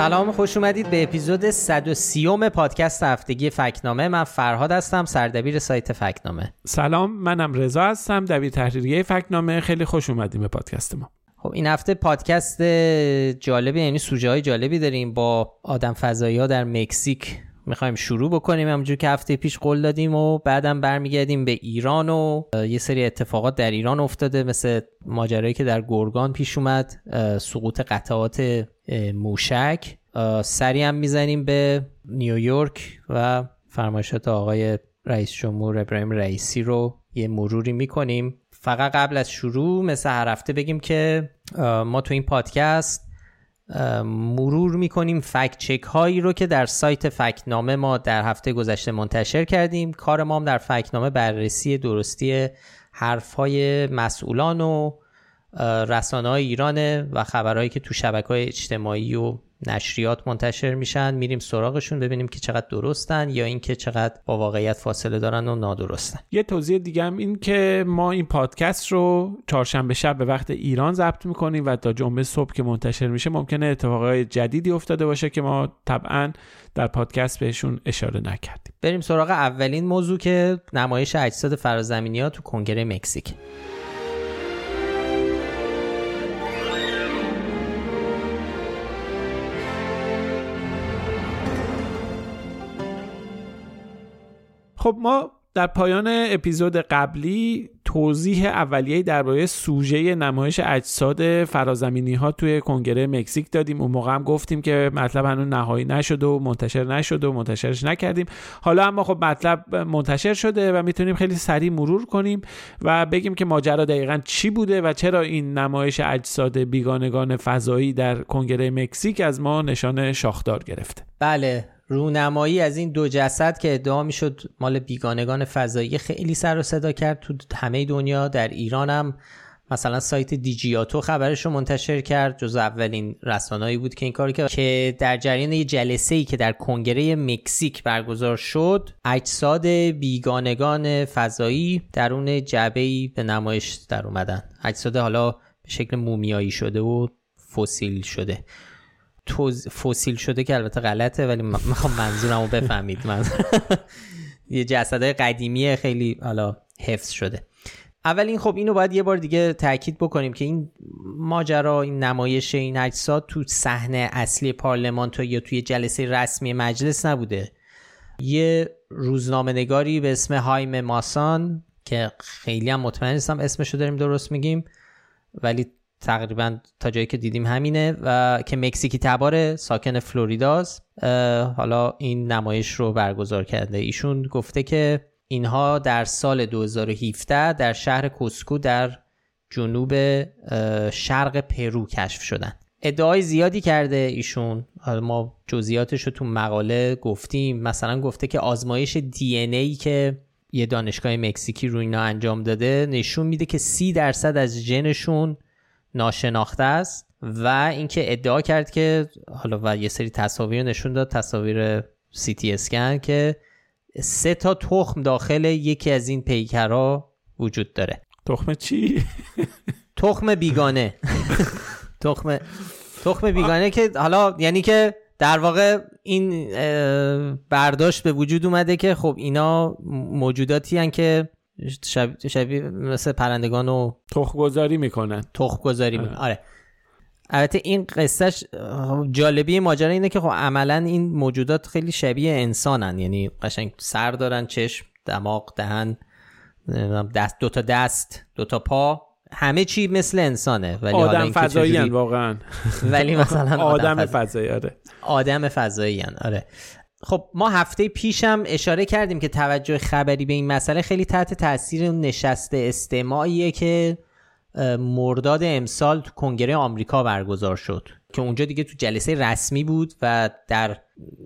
سلام خوش اومدید به اپیزود 130 پادکست هفتگی فکنامه. من فرهاد هستم سردبیر سایت فکنامه. سلام منم رضا هستم دبیر تحریریه فکنامه. خیلی خوش اومدیم به پادکست ما. خب این هفته پادکست جالبی یعنی سوژه های جالبی داریم با آدم فضایی ها در مکزیک. می‌خوایم شروع بکنیم. همونجور که هفته پیش قول دادیم و بعدم برمیگردیم به ایران و یه سری اتفاقات در ایران افتاده مثل ماجرایی که در گرگان پیش اومد سقوط قطعات موشک. سری هم می‌زنیم به نیویورک و فرمایشات آقای رئیس جمهور ابراهیم رئیسی رو یه مروری می‌کنیم. فقط قبل از شروع مثل هر هفته بگیم که ما تو این پادکست مرور می‌کنیم فکت چک هایی رو که در سایت فکتنامه ما در هفته گذشته منتشر کردیم. کار ما هم در فکتنامه بررسی درستی حرف های مسئولان و رسانه های ایرانه و خبرهایی که تو شبکه های اجتماعی و نشریات منتشر میشن میریم سراغشون ببینیم که چقدر درستن یا اینکه چقدر با واقعیت فاصله دارن و نادرستن. یه توضیح دیگه هم این که ما این پادکست رو چهارشنبه شب به وقت ایران ضبط می‌کنیم و تا جمعه صبح که منتشر میشه ممکنه اتفاقای جدیدی افتاده باشه که ما طبعا در پادکست بهشون اشاره نکردیم. بریم سراغ اولین موضوع که نمایش اجساد فرازمینی ها تو کنگره مکزیک خب ما در پایان اپیزود قبلی توضیح اولیه درباره سوژه نمایش اجساد فرازمینی ها توی کنگره مکزیک دادیم. اون موقع هم گفتیم که مطلب هنوز نهایی نشده و منتشر نشده و منتشرش نکردیم. حالا اما خب مطلب منتشر شده و می‌تونیم خیلی سریع مرور کنیم و بگیم که ماجرا دقیقا چی بوده و چرا این نمایش اجساد بیگانگان فضایی در کنگره مکزیک از ما نشان شاخدار گرفته بله. رونمایی از این دو جسد که ادعا می‌شد مال بیگانگان فضایی خیلی سر و صدا کرد تو همه دنیا در ایران هم. مثلا سایت دیجیاتو خبرش رو منتشر کرد جز اولین رسانه‌ای بود که این کار کرد. که در جریان یه جلسه ای که در کنگره مکزیک برگزار شد اجساد بیگانگان فضایی درون جعبه ای به نمایش در اومدن. اجساد حالا به شکل مومیایی شده و فسیل شده. توز... فسیل شده که البته غلطه ولی می‌خوام منظورمو بفهمید. من یه جسدهای قدیمی خیلی حالا حفظ شده. اول این خب اینو باید یه بار دیگه تاکید بکنیم که این ماجرا این نمایش این اجساد تو صحنه اصلی پارلمان تو یا توی جلسه رسمی مجلس نبوده. یه روزنامه نگاری به اسم هایم ماسان که خیلی هم مطمئن نیستم اسمشو داریم درست میگیم ولی تقریبا تا جایی که دیدیم همینه و که مکزیکی تبار ساکن فلوریداست حالا این نمایش رو برگزار کرده. ایشون گفته که اینها در سال 2017 در شهر کوسکو در جنوب شرق پرو کشف شدن. ادعای زیادی کرده ایشون. ما جزئیاتش رو تو مقاله گفتیم. مثلا گفته که آزمایش دی ای که یه دانشگاه مکزیکی رو اینا انجام داده نشون میده که سی درصد از ژنشون ناشناخته است و اینکه ادعا کرد که حالا و یه سری تصاویر نشون داد تصاویر سی تی اسکن که سه تا تخم داخل یکی از این پیکرها وجود داره تخم چی؟ تخم بیگانه تخم تخم بیگانه که حالا یعنی که در واقع این برداشت به وجود اومده که خب اینا موجوداتی هن که شبیه, شبیه مثل پرندگان و تخم گذاری می‌کنن. تخم گذاری می‌کنن آره. البته این قصهش جالبی ماجرا اینه که خب عملا این موجودات خیلی شبیه انسانن. یعنی قشنگ سر دارن چشم دماغ دهن دست دو تا دست دو تا پا همه چی مثل انسانه. ولی آدم فضایی واقعا. ولی مثلا آدم فضایی آره. آدم فضایی آره. خب ما هفته پیشم اشاره کردیم که توجه خبری به این مسئله خیلی تحت تاثیر نشسته استماعیه که مرداد امسال تو کنگره آمریکا برگزار شد که اونجا دیگه تو جلسه رسمی بود و در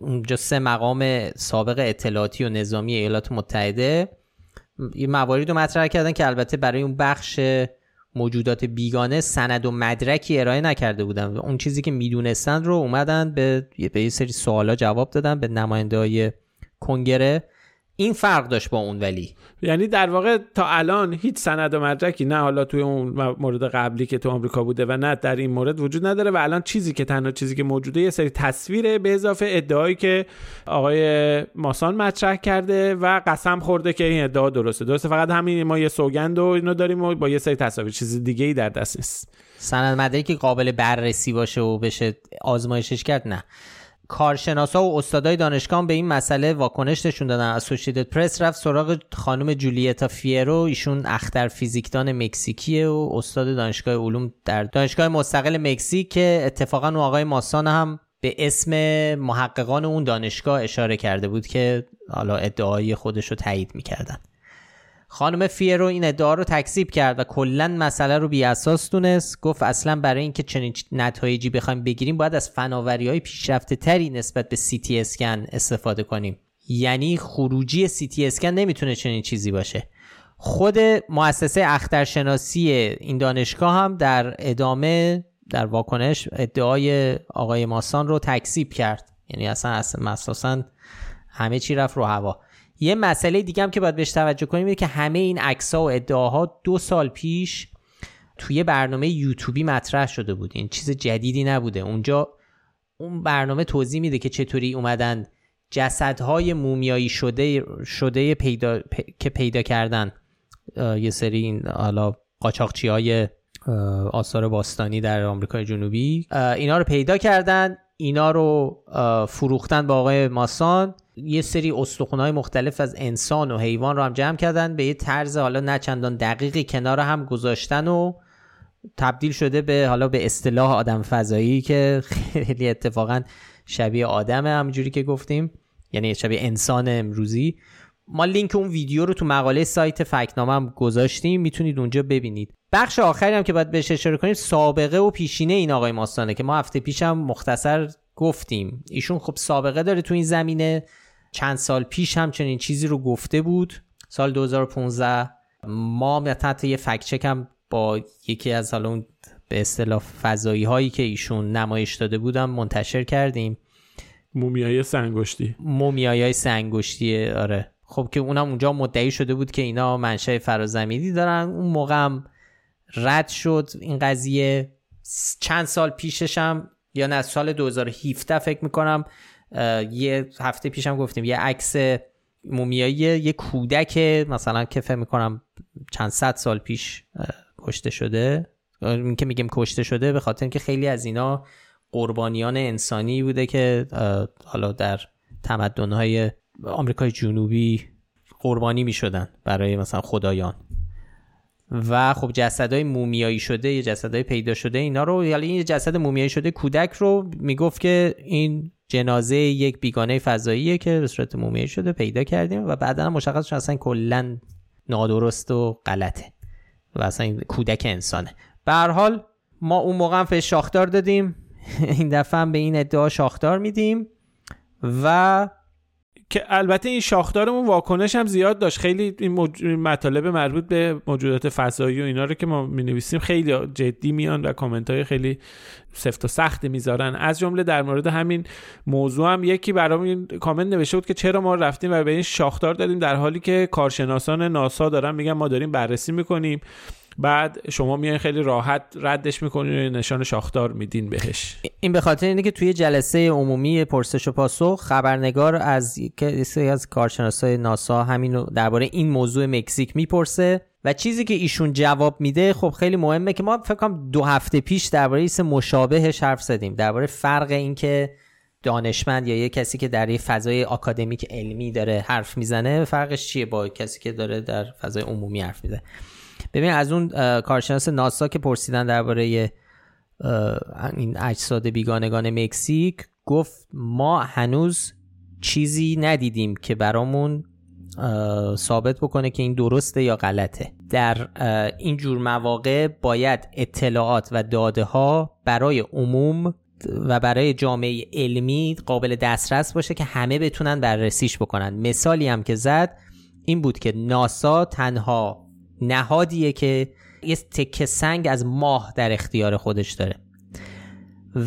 اونجا سه مقام سابق اطلاعاتی و نظامی ایالات متحده یه موارد رو مطرح کردن که البته برای اون بخش موجودات بیگانه سند و مدرکی ارائه نکرده بودن و اون چیزی که می‌دونستن رو اومدن به یه سری سوالا جواب دادن به نماینده های کنگره. این فرق داشت با اون ولی. یعنی در واقع تا الان هیچ سند و مدرکی نه حالا توی اون مورد قبلی که تو آمریکا بوده و نه در این مورد وجود نداره و الان چیزی که تنها چیزی که موجوده یه سری تصویره به اضافه ادعایی که آقای ماسان مطرح کرده و قسم خورده که این ادعا درسته. درسته فقط همین ما یه سوگند و اینو داریم و با یه سری تصاویر. چیز دیگه ای در دست نیست. سند مدرکی قابل بررسی باشه و بشه آزمایشش کرد نه. کارشناسا و استادای دانشگاه به این مسئله واکنش نشون دادن. اسوسییتد پرس رفت سراغ خانم جولیتا فیرو. ایشون اختر فیزیکدان مکزیکیه و استاد دانشگاه علوم در دانشگاه مستقل مکزیک که اتفاقا و آقای ماسان هم به اسم محققان اون دانشگاه اشاره کرده بود که حالا ادعای خودش رو تایید می‌کردن. خانم فیرو این ادعا رو تکذیب کرد و کلا مسئله رو بی اساس دونست. گفت اصلا برای اینکه چنین نتایجی بخوایم بگیریم باید از فناوری های پیشرفته تری نسبت به سی تی اسکن استفاده کنیم. یعنی خروجی سی تی اسکن نمی‌تونه چنین چیزی باشه. خود مؤسسه اخترشناسی این دانشگاه هم در ادامه در واکنش ادعای آقای ماسان رو تکذیب کرد. یعنی اصلا اصلا همه چی رفت رو هوا. یه مسئله دیگه هم که باید بهش توجه کنیم اینه که همه این عکس و ادعاها دو سال پیش توی برنامه یوتیوبی مطرح شده بود. این چیز جدیدی نبوده. اونجا اون برنامه توضیح میده که چطوری اومدن جسدهای مومیایی شده شده پیدا که پیدا کردن. یه سری این حالا قاچاقچی های آثار باستانی در آمریکای جنوبی. اینا رو پیدا کردن. اینا رو فروختن با آقای ماسان. یه سری استخونهای مختلف از انسان و حیوان رو هم جمع کردن. به یه طرز حالا نه چندان دقیقی کنار هم گذاشتن و تبدیل شده به حالا به اصطلاح آدم فضایی که خیلی اتفاقا شبیه آدمه همجوری که گفتیم. یعنی شبیه انسان امروزی. ما لینک اون ویدیو رو تو مقاله سایت فکنامه هم گذاشتیم. می‌تونید اونجا ببینید. بخش آخری هم که باید بهش اشاره کنیم سابقه و پیشینه این آقای ماستانه که ما هفته پیشم مختصر گفتیم. ایشون خب سابقه داره تو این زمینه. چند سال پیش هم چنین چیزی رو گفته بود. سال 2015 ما تحت یه فکچک هم با یکی از حالا اون به اصطلاح فضایی هایی که ایشون نمایش داده بودم منتشر کردیم. مومیای سنگشتی. مومیای سنگشتی آره. خب که اونم اونجا مدعی شده بود که اینا منشأ فرازمینی دارن. اون موقع هم رد شد این قضیه. چند سال پیشش هم یا نه سال 2017 فکر می‌کنم یه هفته پیشم گفتیم یه عکس مومیایی یه کودک مثلا که فکر می‌کنم چند صد سال پیش کشته شده. این که میگم کشته شده به خاطر اینکه خیلی از اینا قربانیان انسانی بوده که حالا در تمدنهای آمریکای جنوبی قربانی می‌شدن برای مثلا خدایان. و خب جسدهای مومیایی شده یا جسدهای پیدا شده اینا رو یعنی این جسد مومیایی شده کودک رو می‌گفت که این جنازه یک بیگانه فضاییه که به صورت مومیایی شده پیدا کردیم و بعدا مشخص شد اصلا کلا نادرست و غلطه و اصلا این کودک انسانه. به هر حال ما اون موقع هم شاخدار دادیم. این دفعه هم به این ادعا شاخدار میدیم و که البته این شاخدارمون واکنش هم زیاد داشت. خیلی این مطالب مربوط به موجودات فضایی و اینا رو که ما می نویسیم خیلی جدی میان و کامنت های خیلی سفت و سخت می‌ذارن. از جمله در مورد همین موضوع هم یکی برام این کامنت نوشته بود که چرا ما رفتیم و به این شاخدار دادیم در حالی که کارشناسان ناسا دارن میگن ما داریم بررسی می‌کنیم. بعد شما میان خیلی راحت ردش می‌کنین و نشان شاخدار میدین بهش. این به خاطر اینه که توی جلسه عمومی پرسش و پاسخ خبرنگار از کسی از کارشناسای ناسا همین درباره این موضوع مکزیک می‌پرسه و چیزی که ایشون جواب میده خب خیلی مهمه که ما فکر کنم دو هفته پیش درباره ایس مشابهش حرف زدیم. درباره فرق این که دانشمند یا یه کسی که در یه فضای آکادمیک علمی داره حرف می‌زنه فرقش چیه با کسی که داره در فضای عمومی حرف می‌زنه؟ ببین از اون کارشناس ناسا که پرسیدن درباره این اجساد بیگانگان مکزیک گفت ما هنوز چیزی ندیدیم که برامون ثابت بکنه که این درسته یا غلطه. در این جور مواقع باید اطلاعات و داده ها برای عموم و برای جامعه علمی قابل دسترس باشه که همه بتونن بررسیش بکنن. مثالی هم که زد این بود که ناسا تنها نهادیه که یه تکه سنگ از ماه در اختیار خودش داره.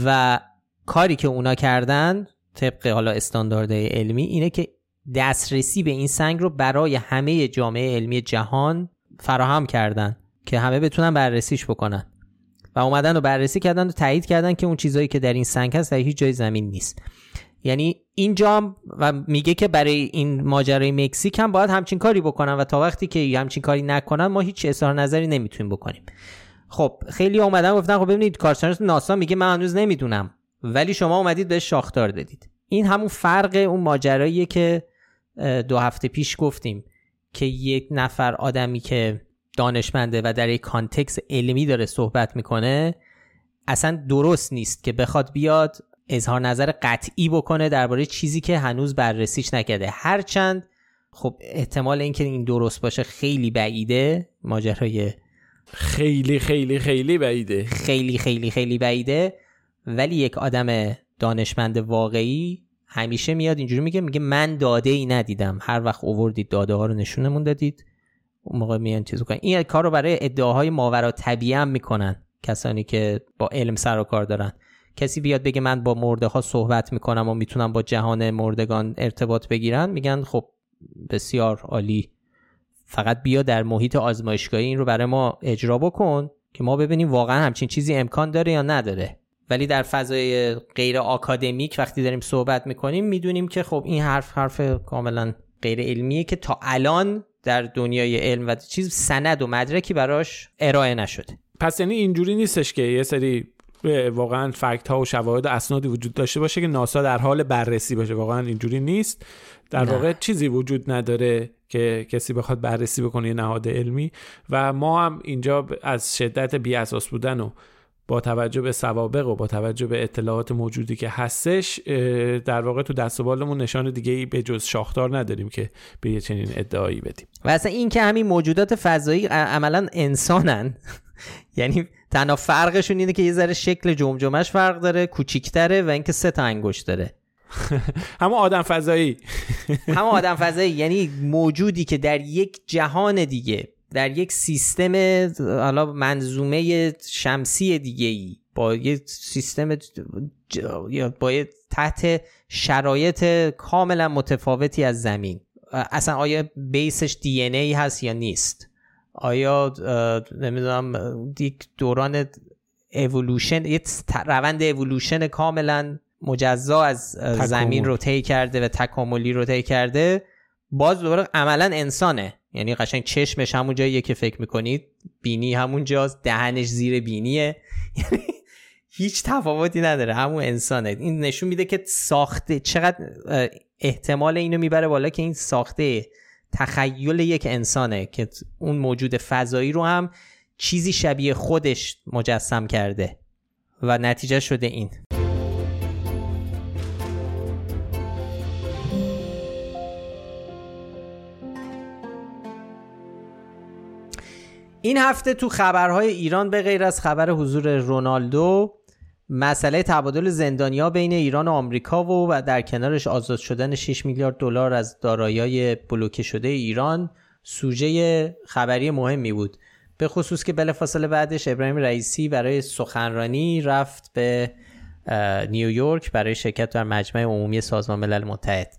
و کاری که اونا کردن طبق حالا استانداردهای علمی اینه که دسترسی به این سنگ رو برای همه جامعه علمی جهان فراهم کردن که همه بتونن بررسیش بکنن. و اومدن و بررسی کردن و تایید کردن که اون چیزایی که در این سنگ هست در هیچ جای زمین نیست. یعنی اینجا و میگه که برای این ماجرای مکزیک هم باید همچین کاری بکنن و تا وقتی که همچین کاری نکنن ما هیچ اظهار نظری نمی‌تونیم بکنیم. خب خیلی اومدن گفتن خب ببینید کارشناس ناسا میگه من هنوز نمی‌دونم ولی شما اومدید به شاختار دادید. این همون فرق اون ماجراییه که دو هفته پیش گفتیم که یک نفر آدمی که دانشمنده و در یک کانتکس علمی داره صحبت می‌کنه اصلا درست نیست که بخواد بیاد اظهار نظر قطعی بکنه درباره چیزی که هنوز بررسیش نکرده. هرچند خب احتمال اینکه این درست باشه خیلی بعیده. ماجرای خیلی خیلی خیلی بعیده. خیلی خیلی خیلی بعیده. ولی یک آدم دانشمند واقعی همیشه میاد اینجوری میگه میگه من داده ای ندیدم. هر وقت اووردید داده ها رو نشونمون دادید اون موقع میان چیزو کنن این کار رو برای ادعاهای ماورا طبیعی هم می‌کنن کسانی که با علم سر و کار دارن. کسی بیاد بگه من با مرده ها صحبت می‌کنم و می‌تونم با جهان مردگان ارتباط بگیرن میگن خب بسیار عالی. فقط بیا در محیط آزمایشگاهی این رو برای ما اجرا بکن که ما ببینیم واقعا همچین چیزی امکان داره یا نداره. ولی در فضای غیر آکادمیک وقتی داریم صحبت می‌کنیم می‌دونیم که خب این حرف حرف کاملا غیر علمیه که تا الان در دنیای علم و چیز سند و مدرکی براش ارائه نشده. پس یعنی اینجوری نیستش که یه سری واقعا فکت ها و شواهد و اسنادی وجود داشته باشه که ناسا در حال بررسی باشه. واقعا اینجوری نیست. در واقع چیزی وجود نداره که کسی بخواد بررسی بکنه یه نهاد علمی. و ما هم اینجا از شدت بی اساس بودن و با توجه به سوابق و با توجه به اطلاعات موجودی که هستش در واقع تو دست بالمون نشان دیگه ای به جز شاختار نداریم که به یه چنین ادعایی بدیم. و اصلا این که همین موجودات فضایی عملا انسانن. یعنی تنها فرقشون اینه که یه ذره شکل جمجمش فرق داره کوچیکتره و اینکه سه تا انگشت داره. همه آدم فضایی. همه آدم فضایی. یعنی موجودی که در یک جهان دیگه در یک سیستم حالا منظومه شمسی دیگه ای با یه سیستم یا با تحت شرایط کاملا متفاوتی از زمین. اصلا آیا بیسش دی ای هست یا نیست؟ آیا نمی‌دونم یک دوران اولوشن یه روند اولوشن کاملا مجزا از زمین رو طی کرده و تکاملی رو طی کرده. باز دوباره عملا انسانه. یعنی قشنگ چشمش همون جاییه که فکر می‌کنید. بینی همون جاست. دهنش زیر بینیه. یعنی هیچ تفاوتی نداره. همون انسانه. این نشون میده که ساخته چقدر احتمال اینو می‌بره بالا که این ساخته تخیل یک انسانه که اون موجود فضایی رو هم چیزی شبیه خودش مجسم کرده و نتیجه شده این. این هفته تو خبرهای ایران به غیر از خبر حضور رونالدو مسئله تبادل زندانیا بین ایران و آمریکا و در کنارش آزاد شدن 6 میلیارد دلار از دارایی‌های بلوکه شده ایران سوژه خبری مهمی بود. به خصوص که بلافاصله بعدش ابراهیم رئیسی برای سخنرانی رفت به نیویورک برای شرکت در مجمع عمومی سازمان ملل متحد.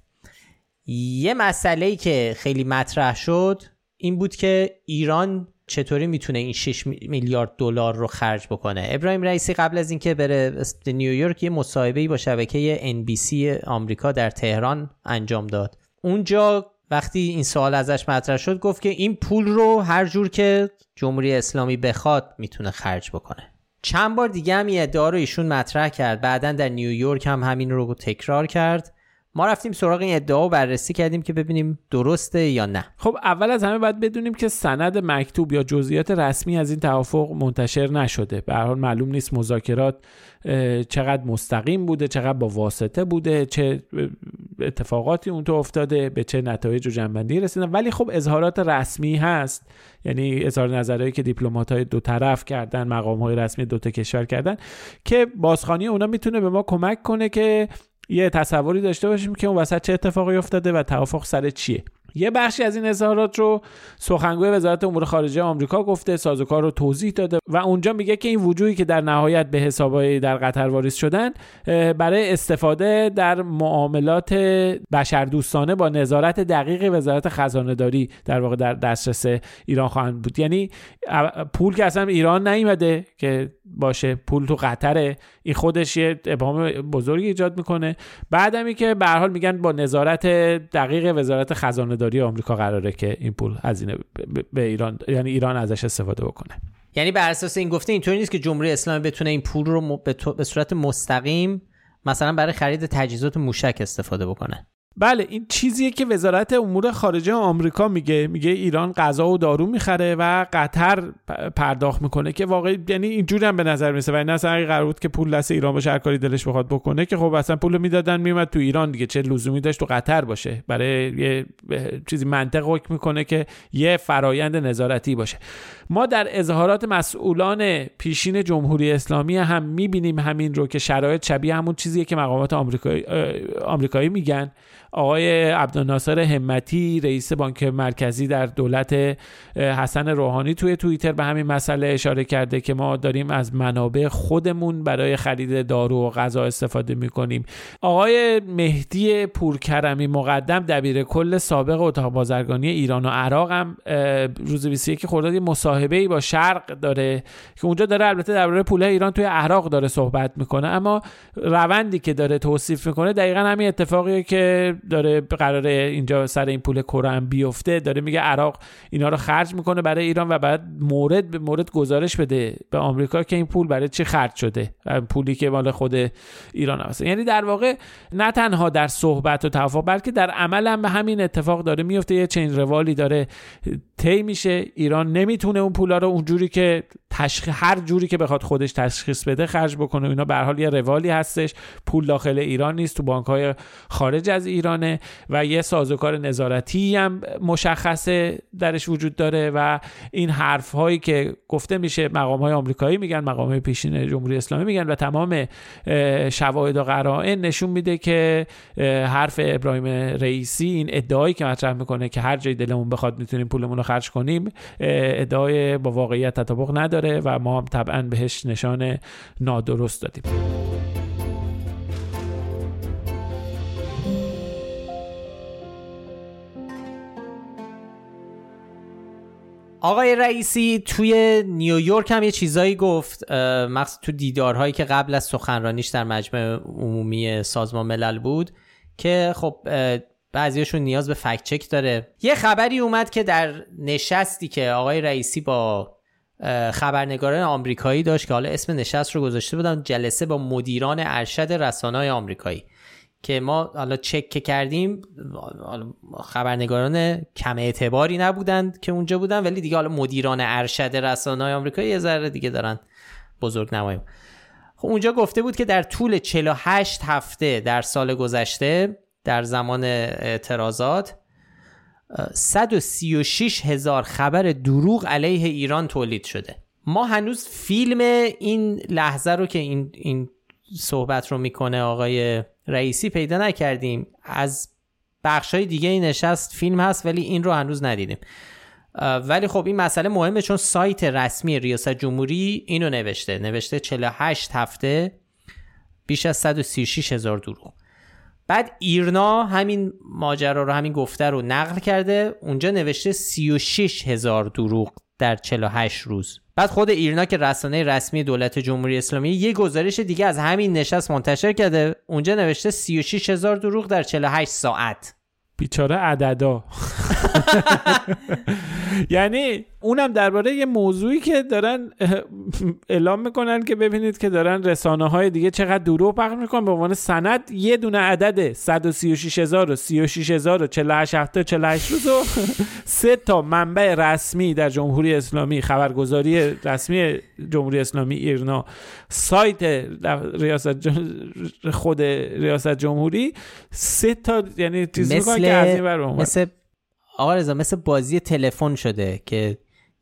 یه مسئله که خیلی مطرح شد این بود که ایران چطوری می‌تونه این 6 میلیارد دلار رو خرج بکنه؟ ابراهیم رئیسی قبل از اینکه بره نیویورک یه مصاحبه با شبکه NBC آمریکا در تهران انجام داد. اونجا وقتی این سوال ازش مطرح شد گفت که این پول رو هر جور که جمهوری اسلامی بخواد می‌تونه خرج بکنه. چند بار دیگه هم این ادعا رو ایشون مطرح کرد. بعدا در نیویورک هم همین رو تکرار کرد. ما رفتیم سراغ این ادعا و بررسی کردیم که ببینیم درسته یا نه. خب اول از همه باید بدونیم که سند مکتوب یا جزئیات رسمی از این توافق منتشر نشده. به هر حال معلوم نیست مذاکرات چقدر مستقیم بوده چقدر با واسطه بوده چه اتفاقاتی اون تو افتاده به چه نتایج و جنبندی رسیدن. ولی خب اظهارات رسمی هست. یعنی اظهار نظرهایی که دیپلمات های دو طرف کردن مقام های رسمی دو تا کشور کردن که بازخانی اونا می‌تونه به ما کمک کنه که یه تصوری داشته باشیم که اون وسط چه اتفاقی افتاده و توافق سر چیه. یه بخشی از این اظهارات رو سخنگوی وزارت امور خارجه آمریکا گفته سازوکار رو توضیح داده و اونجا میگه که این وجودی که در نهایت به حسابای در قطر واریز شدن برای استفاده در معاملات بشردوستانه با نظارت دقیق وزارت خزانه داری در واقع در دسترس ایران خواهند بود. یعنی پول که اصلا ایران نیومده که باشه پول تو قطره. این خودش یه ابهام بزرگی ایجاد می‌کنه. بعدمی که به حال میگن با نظارت دقیق وزارت خزانه داری آمریکا قراره که این پول هزینه به ایران یعنی ایران ازش استفاده بکنه. یعنی بر اساس این گفته اینطوری نیست که جمهوری اسلامی بتونه این پول رو به صورت مستقیم مثلا برای خرید تجهیزات موشک استفاده بکنه. بله این چیزیه که وزارت امور خارجه آمریکا میگه. میگه ایران غذا و دارو می‌خره و قطر پرداخت می‌کنه که واقعی یعنی اینجوری هم به نظر میسه و این اصلا اگه قرار بود که پول دست ایران باشه هر کاری دلش بخواد بکنه که خب اصلا پول می‌دادن میومد تو ایران دیگه. چه لزومی داشت تو قطر باشه؟ برای یه چیزی منطق حکم می‌کنه که یه فرایند نظارتی باشه. ما در اظهارات مسئولان پیشین جمهوری اسلامی هم می‌بینیم همین رو که شرایط شبیه همون چیزیه که مقامات آمریکایی آمریکایی میگن. آقای عبدالناصر همتی رئیس بانک مرکزی در دولت حسن روحانی توی توییتر به همین مسئله اشاره کرده که ما داریم از منابع خودمون برای خرید دارو و غذا استفاده می‌کنیم. آقای مهدی پورکرمی مقدم دبیر کل سابق اتاق بازرگانی ایران و عراق هم روز 21 خرداد مصاحبه ای با شرق داره که اونجا داره البته درباره پول ایران توی عراق داره صحبت می‌کنه اما روندی که داره توصیف می‌کنه دقیقا همین اتفاقیه که داره قراره اینجا سر این پول کرم بیفته داره میگه عراق اینا رو خرج می‌کنه برای ایران و بعد مورد به مورد گزارش بده به آمریکا که این پول برای چی خرج شده پولی که مال خود ایران هست. یعنی در واقع نه تنها در صحبت و توافق بلکه در عمل هم به همین اتفاق داره میفته یه چین روالی داره طی میشه. ایران نمی‌تونه اون پولا رو اونجوری که تشخیص هر جوری که بخواد خودش تشخیص بده خرج بکنه. اینا به حال یه روالی هستش. پول داخل ایران نیست. تو بانک های خارج از ایرانه و یه سازوکار نظارتی هم مشخصه درش وجود داره و این حرف هایی که گفته میشه مقام های آمریکایی میگن مقام های پیشین جمهوری اسلامی میگن و تمام شواهد و قرائن نشون میده که حرف ابراهیم رئیسی این ادعایی که مطرح می‌کنه که هر جای دلمون بخواد می‌تونیم پولمون رو خرج کنیم ادعای با واقعیت تطابق نداره و ما هم طبعا بهش نشان نادرست دادیم. آقای رئیسی توی نیویورک هم یه چیزایی گفت مخصوص تو دیدارهایی که قبل از سخنرانیش در مجمع عمومی سازمان ملل بود که خب بعضیشون نیاز به فکت چک داره. یه خبری اومد که در نشستی که آقای رئیسی با خبرنگاران آمریکایی داشت که حالا اسم نشست رو گذاشته بودن جلسه با مدیران ارشد رسانه‌های آمریکایی. که ما حالا چک کردیم خبرنگاران کم اعتباری نبودند که اونجا بودن ولی دیگه حالا مدیران ارشد رسانه‌های آمریکایی یه ذره دیگه دارن بزرگ نمایی خب اونجا گفته بود که در طول 48 هفته در سال گذشته در زمان اعتراضات 136 هزار خبر دروغ علیه ایران تولید شده. ما هنوز فیلم این لحظه رو که این, این صحبت رو می‌کنه آقای رئیسی پیدا نکردیم. از بخش های دیگه این نشست فیلم هست ولی این رو هنوز ندیدیم. ولی خب این مسئله مهمه چون سایت رسمی ریاست جمهوری اینو نوشته. نوشته 48 هفته بیش از 136 هزار دروغ بعد ایرنا همین ماجرا رو همین گفته رو نقل کرده. اونجا نوشته 36 هزار دروغ. در 48 روز. بعد خود ایرنا که رسانه رسمی دولت جمهوری اسلامی یه گزارش دیگه از همین نشست منتشر کرده. اونجا نوشته 36 هزار دروغ در 48 ساعت. بیچاره عددا. یعنی اونم درباره یه موضوعی که دارن اعلام می‌کنن که ببینید که دارن رسانه های دیگه چقدر دروغ پخش می‌کنن. به عنوان سند یه دونه عدد 136000 و 36000 و 48 هفته 48 روز و سه تا منبع رسمی در جمهوری اسلامی خبرگزاری رسمی جمهوری اسلامی ایرنا سایت ریاست خود ریاست جمهوری. سه تا یعنی چیز مثل که از این مثل آقا رضا مثل بازی تلفن شده که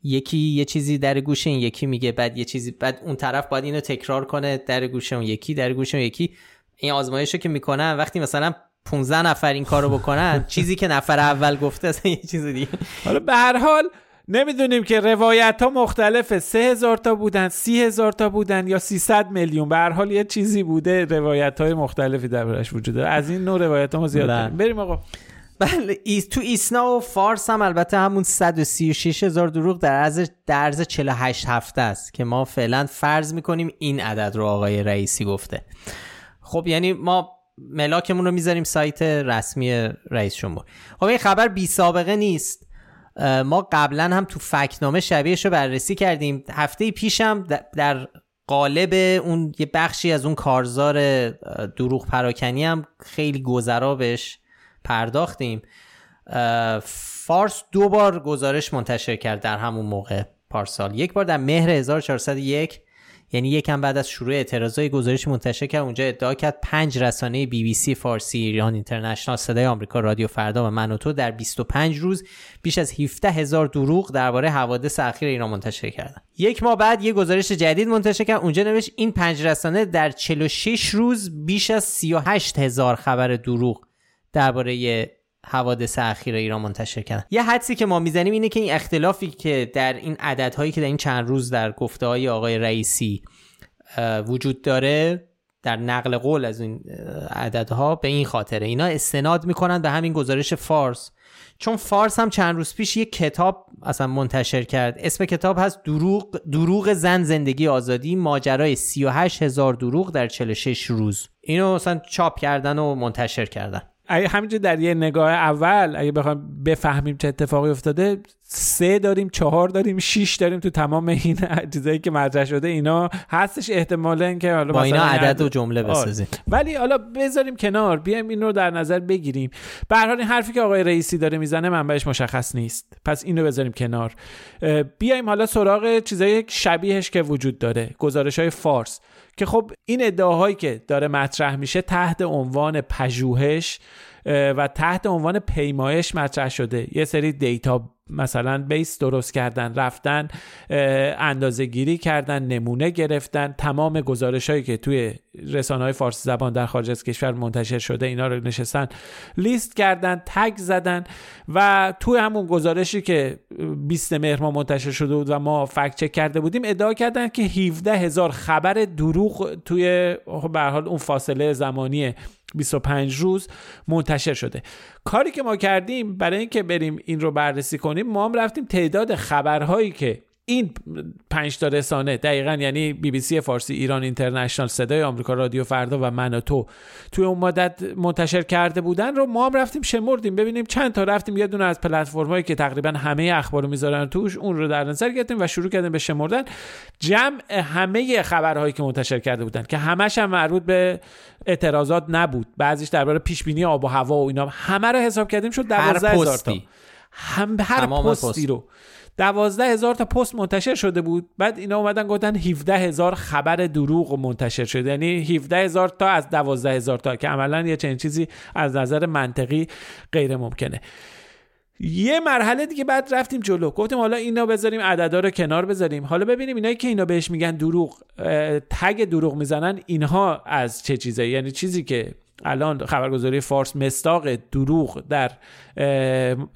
یکی یه چیزی در گوش این یکی میگه بعد یه چیزی بعد اون طرف باید اینو تکرار کنه در گوش اون یکی در گوش اون یکی. این آزمایش رو که می‌کنن وقتی مثلا 15 نفر این کارو بکنن چیزی که نفر اول گفته اصلا یه چیز دیگه. حالا به هر حال نمی‌دونیم که روایت ها مختلفه. سه هزار تا بودن سی هزار تا بودن یا 300 میلیون. به هر حال یه چیزی بوده روایت های مختلفی دربارش وجود داره. از این نوع روایت ها ما زیاد بله. بریم آقا. بله تو ایسنا و فارس هم البته همون 136 هزار دروغ در عرض در 48 هفته است که ما فعلا فرض می‌کنیم این عدد رو آقای رئیسی گفته. خب یعنی ما ملاکمون رو می‌ذاریم سایت رسمی رئیس جمهور. خب این خبر بی سابقه نیست. ما قبلا هم تو فکنامه شبیهش رو بررسی کردیم. هفته پیشم در قالب اون یه بخشی از اون کارزار دروغ پراکنی هم خیلی گذرا بهش. پرداختیم. فارس دو بار گزارش منتشر کرد در همون موقع پارسال. یک بار در مهر 1401 یعنی یکم بعد از شروع اعتراضای گزارش منتشر کرد اونجا ادعا کرد پنج رسانه بی بی سی فارسی ایران اینترنشنال صدای آمریکا رادیو فردا و من و تو در 25 روز بیش از 17 هزار دروغ درباره حوادث اخیر ایران منتشر کردن. یک ماه بعد یه گزارش جدید منتشر کرد اونجا نوشت این پنج رسانه در 46 روز بیش از 38 هزار خبر دروغ درباره حوادث اخیر ایران منتشر کردن. یه حدسی که ما می‌زنیم اینه که این اختلافی که در این عددهایی که در این چند روز در گفته های آقای رئیسی وجود داره در نقل قول از این عددها به این خاطره. اینا استناد می‌کنن به همین گزارش فارس. چون فارس هم چند روز پیش یک کتاب اصلا منتشر کرد. اسم کتاب هست دروغ, دروغ زن زندگی آزادی ماجرای 38 هزار دروغ در 46 روز. اینو اصلا چاپ کردن و منتشر کردن. اگه همینجور در یه نگاه اول اگه بخوایم بفهمیم چه اتفاقی افتاده سه داریم چهار داریم شیش داریم تو تمام این چیزایی که مطرح شده اینا هستش احتمال اینکه حالا با اینا عدد و جمله آره. بسازیم. ولی حالا بذاریم کنار بیایم این رو در نظر بگیریم. به هر حال این حرفی که آقای رئیسی داره می‌زنه منبعش مشخص نیست. پس اینو بذاریم کنار. بیایم حالا سراغ چیزای شبیهش که وجود داره گزارش های فارس. که خب این ادعاهایی که داره مطرح میشه تحت عنوان پژوهش و تحت عنوان پیمایش مطرح شده. یه سری دیتا مثلا بیس درست کردن رفتن اندازه گیری کردن نمونه گرفتن تمام گزارش هایی که توی رسانه های فارسی زبان در خارج از کشور منتشر شده اینا رو نشستن لیست کردن تگ زدن و توی همون گزارشی که 20 مهر ما منتشر شده بود و ما فکت چک کرده بودیم ادعا کردن که 17 هزار خبر دروغ توی به حال اون فاصله زمانی 25 روز منتشر شده. کاری که ما کردیم برای اینکه بریم این رو بررسی کنیم ما هم رفتیم تعداد خبرهایی که این پنج تا رسانه دقیقا یعنی بی بی سی فارسی ایران اینترنشنال صدای آمریکا رادیو فردا و من و تو. توی اون مدت منتشر کرده بودن رو ما هم رفتیم شمردیم. ببینیم چند تا رفتیم یه دونه از پلتفرم‌هایی که تقریبا همه اخبار رو می‌ذارن توش اون رو در نظر گرفتیم و شروع کردیم به شمردن. جمع همه خبرهایی که منتشر کرده بودن که همش هم مربوط به اعتراضات نبود. بعضیش درباره پیش بینی آب و هوا و اینا همه رو حساب کردیم شد 12000 تا. هم هر پستی رو. دوازده هزار تا پست منتشر شده بود. بعد اینا اومدن گفتن 17 هزار خبر دروغ منتشر شده. یعنی 17 هزار تا از دوازده هزار تا که عملا یه چنین چیزی از نظر منطقی غیر ممکنه. یه مرحله دیگه بعد رفتیم جلو. گفتیم حالا اینا بذاریم عددا رو کنار بذاریم. حالا ببینیم اینایی که اینا بهش میگن دروغ تگ دروغ می‌زنن اینها از چه چیزه یعنی چیزی که الان خبرگزاری فارس مستاق دروغ در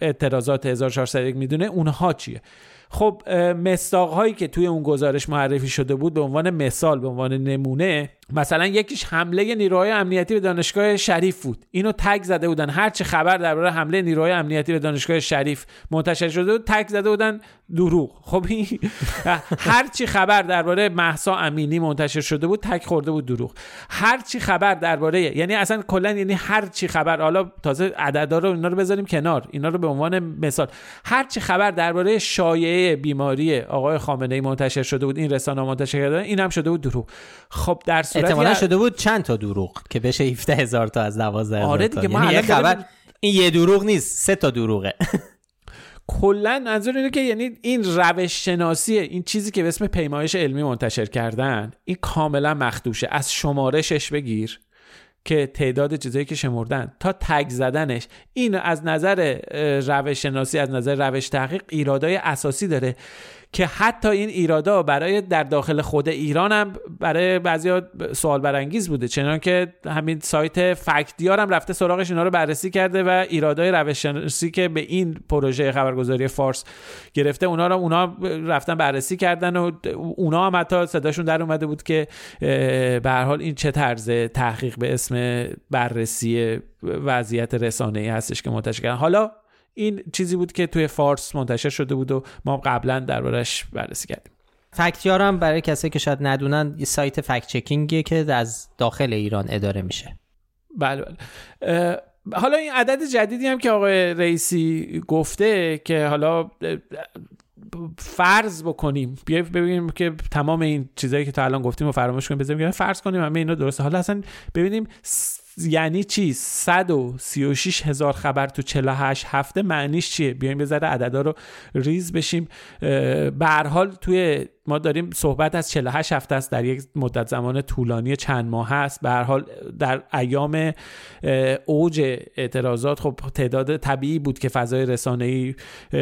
اعتراضات 1401 می‌دونه اونها چیه؟ خب مستاق هایی که توی اون گزارش معرفی شده بود به عنوان مثال به عنوان نمونه مثلا یکیش حمله نیروهای امنیتی به دانشگاه شریف بود. اینو تگ زده بودن. هرچی خبر درباره حمله نیروهای امنیتی به دانشگاه شریف منتشر شده بود تگ زده بودن دروغ. خب این هرچی خبر درباره محسا امینی منتشر شده بود تگ خورده بود دروغ. هرچی خبر درباره یعنی اصلا کلا یعنی هرچی خبر حالا تازه عددا رو اینا رو بذاریم کنار. اینا رو به عنوان مثال. هرچی خبر درباره شایعه بیماری آقای خامنه ای منتشر شده بود این رسانه منتشر کردن این هم شده بود دروغ. خب در احتمالا شده بود چند تا دروغ که بشه 17 هزار تا از 12 آره دیگه ما یعنی خبر این یه دروغ نیست سه تا دروغه. کلا منظور اینه که یعنی این روش شناسی این چیزی که به اسم پیمایش علمی منتشر کردن این کاملا مخدوشه. از شمارشش بگیر. که تعداد چیزایی که شمردن تا تگ زدنش این از نظر روش شناسی از نظر روش تحقیق ایرادای اساسی داره که حتی این ایرادا برای در داخل خود ایران هم برای بعضیا سوال برانگیز بوده چنان که همین سایت فکتیار هم رفته سراغش اینا رو بررسی کرده و ایرادای روششناسی که به این پروژه خبرگزاری فارس گرفته اونا رو اونا رفتن بررسی کردن و اونا هم حتی صداشون در اومده بود که به هر حال این چه طرز تحقیق به اسم بررسی وضعیت رسانه ای هستش که منتشر کردن. حالا این چیزی بود که توی فارس منتشر شده بود و ما قبلا دربارش بررسی کردیم. فکتیار هم برای کسایی که شاید ندونن یه سایت فکت چکینگیه که از داخل ایران اداره میشه. بله بله. حالا این عدد جدیدی هم که آقای رئیسی گفته که حالا فرض بکنیم. بیا ببینیم که تمام این چیزایی که تا الان گفتیم و فراموش کنیم بذاریم فرض کنیم همه اینا درسته. حالا اصلا ببینیم یعنی چی؟ 136 هزار خبر تو 48 هفته معنیش چیه؟ بیایم به ذره عددا رو ریز بشیم. به حال توی ما داریم صحبت از 48 هفته است در یک مدت زمان طولانی چند ماه هست. به هر حال در ایام اوج اعتراضات خب تعداد طبیعی بود که فضای رسانه‌ای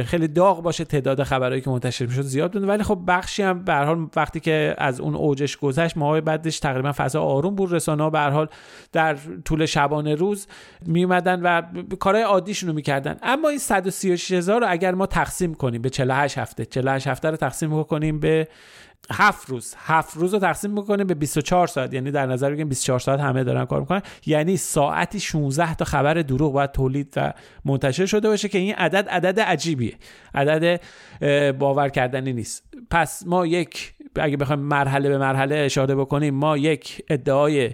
خیلی داغ باشه تعداد خبرهایی که منتشر می‌شد زیاد بود ولی خب بخشی هم به حال وقتی که از اون اوجش گذشت ماه بعدش تقریبا فضا آروم بود. رسانه ها به حال در طول شبانه روز میومدن و کارهای عادیشون رو می‌کردن. اما این 136 هزار رو اگر ما تقسیم کنیم به 48 هفته 48 هفته رو تقسیم کنیم به هفت روز هفت روز رو تقسیم می‌کنیم به 24 ساعت. یعنی در نظر بگیم 24 ساعت همه دارن کار می‌کنن. یعنی ساعتی 16 تا خبر دروغ باید تولید و منتشر شده باشه که این عدد عدد عجیبیه. عدد باور کردنی نیست. پس ما یک اگه بخوایم مرحله به مرحله اشاره بکنیم ما یک ادعای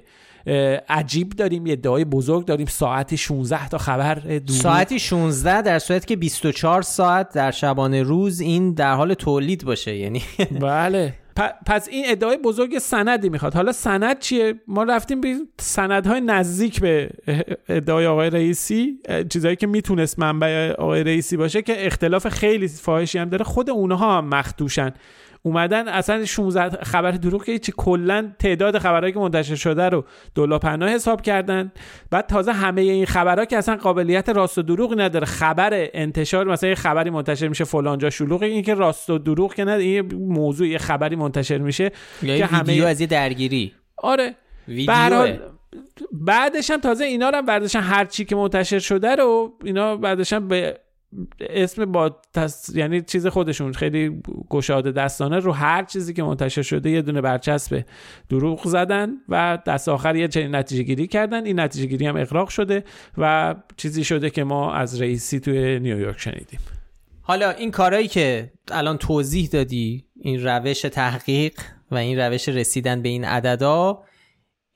عجیب داریم یه ادعای بزرگ داریم ساعتی 16 تا خبر دروغ ساعتی 16 در صورتی که 24 ساعت در شبانه روز این در حال تولید باشه یعنی بله. پس این ادعای بزرگ سندی می‌خواد. حالا سند چیه؟ ما رفتیم به سندهای نزدیک به ادعای آقای رئیسی چیزایی که می‌تونست منبع آقای رئیسی باشه که اختلاف خیلی فاحشی هم داره. خود اونها هم مخدوشن. اومدن اصلا 16 خبر دروغ که چی کلا تعداد خبرهایی که منتشر شده رو دولا پناه حساب کردن. بعد تازه همه این خبرها که اصلا قابلیت راست و دروغی نداره. خبر انتشار مثلا یه خبری منتشر میشه فلان جا شلوغ این که راست و دروغ که نه این موضوع یه خبری منتشر میشه یعنی که همه از یه درگیری. آره. ویدیو بعدش هم تازه اینا رو بعدش هر چی که منتشر شده رو اینا هم به اسم با یعنی چیز خودشون خیلی گشاده دستانه رو هر چیزی که منتشر شده یه دونه برچسب دروغ زدن و دست آخر یه چنین نتیجه گیری کردن. این نتیجه گیری هم اقراق شده و چیزی شده که ما از رئیسی توی نیویورک شنیدیم. حالا این کارهایی که الان توضیح دادی این روش تحقیق و این روش رسیدن به این عددا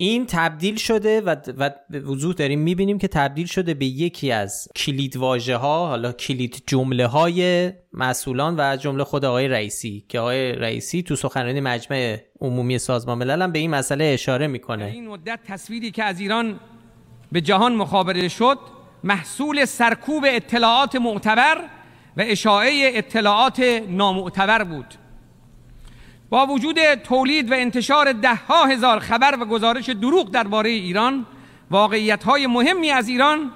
این تبدیل شده و, و به وضوح داریم می‌بینیم که تبدیل شده به یکی از کلید واژه ها حالا کلید جمله های مسئولان و جمله خود آقای رئیسی که آقای رئیسی تو سخنرانی مجمع عمومی سازمان ملل هم به این مسئله اشاره می‌کنه. این مدت تصویری که از ایران به جهان مخابره شد محصول سرکوب اطلاعات معتبر و اشاعه اطلاعات نامعتبر بود. با وجود تولید و انتشار ده ها هزار خبر و گزارش دروغ درباره ایران واقعیت های مهمی از ایران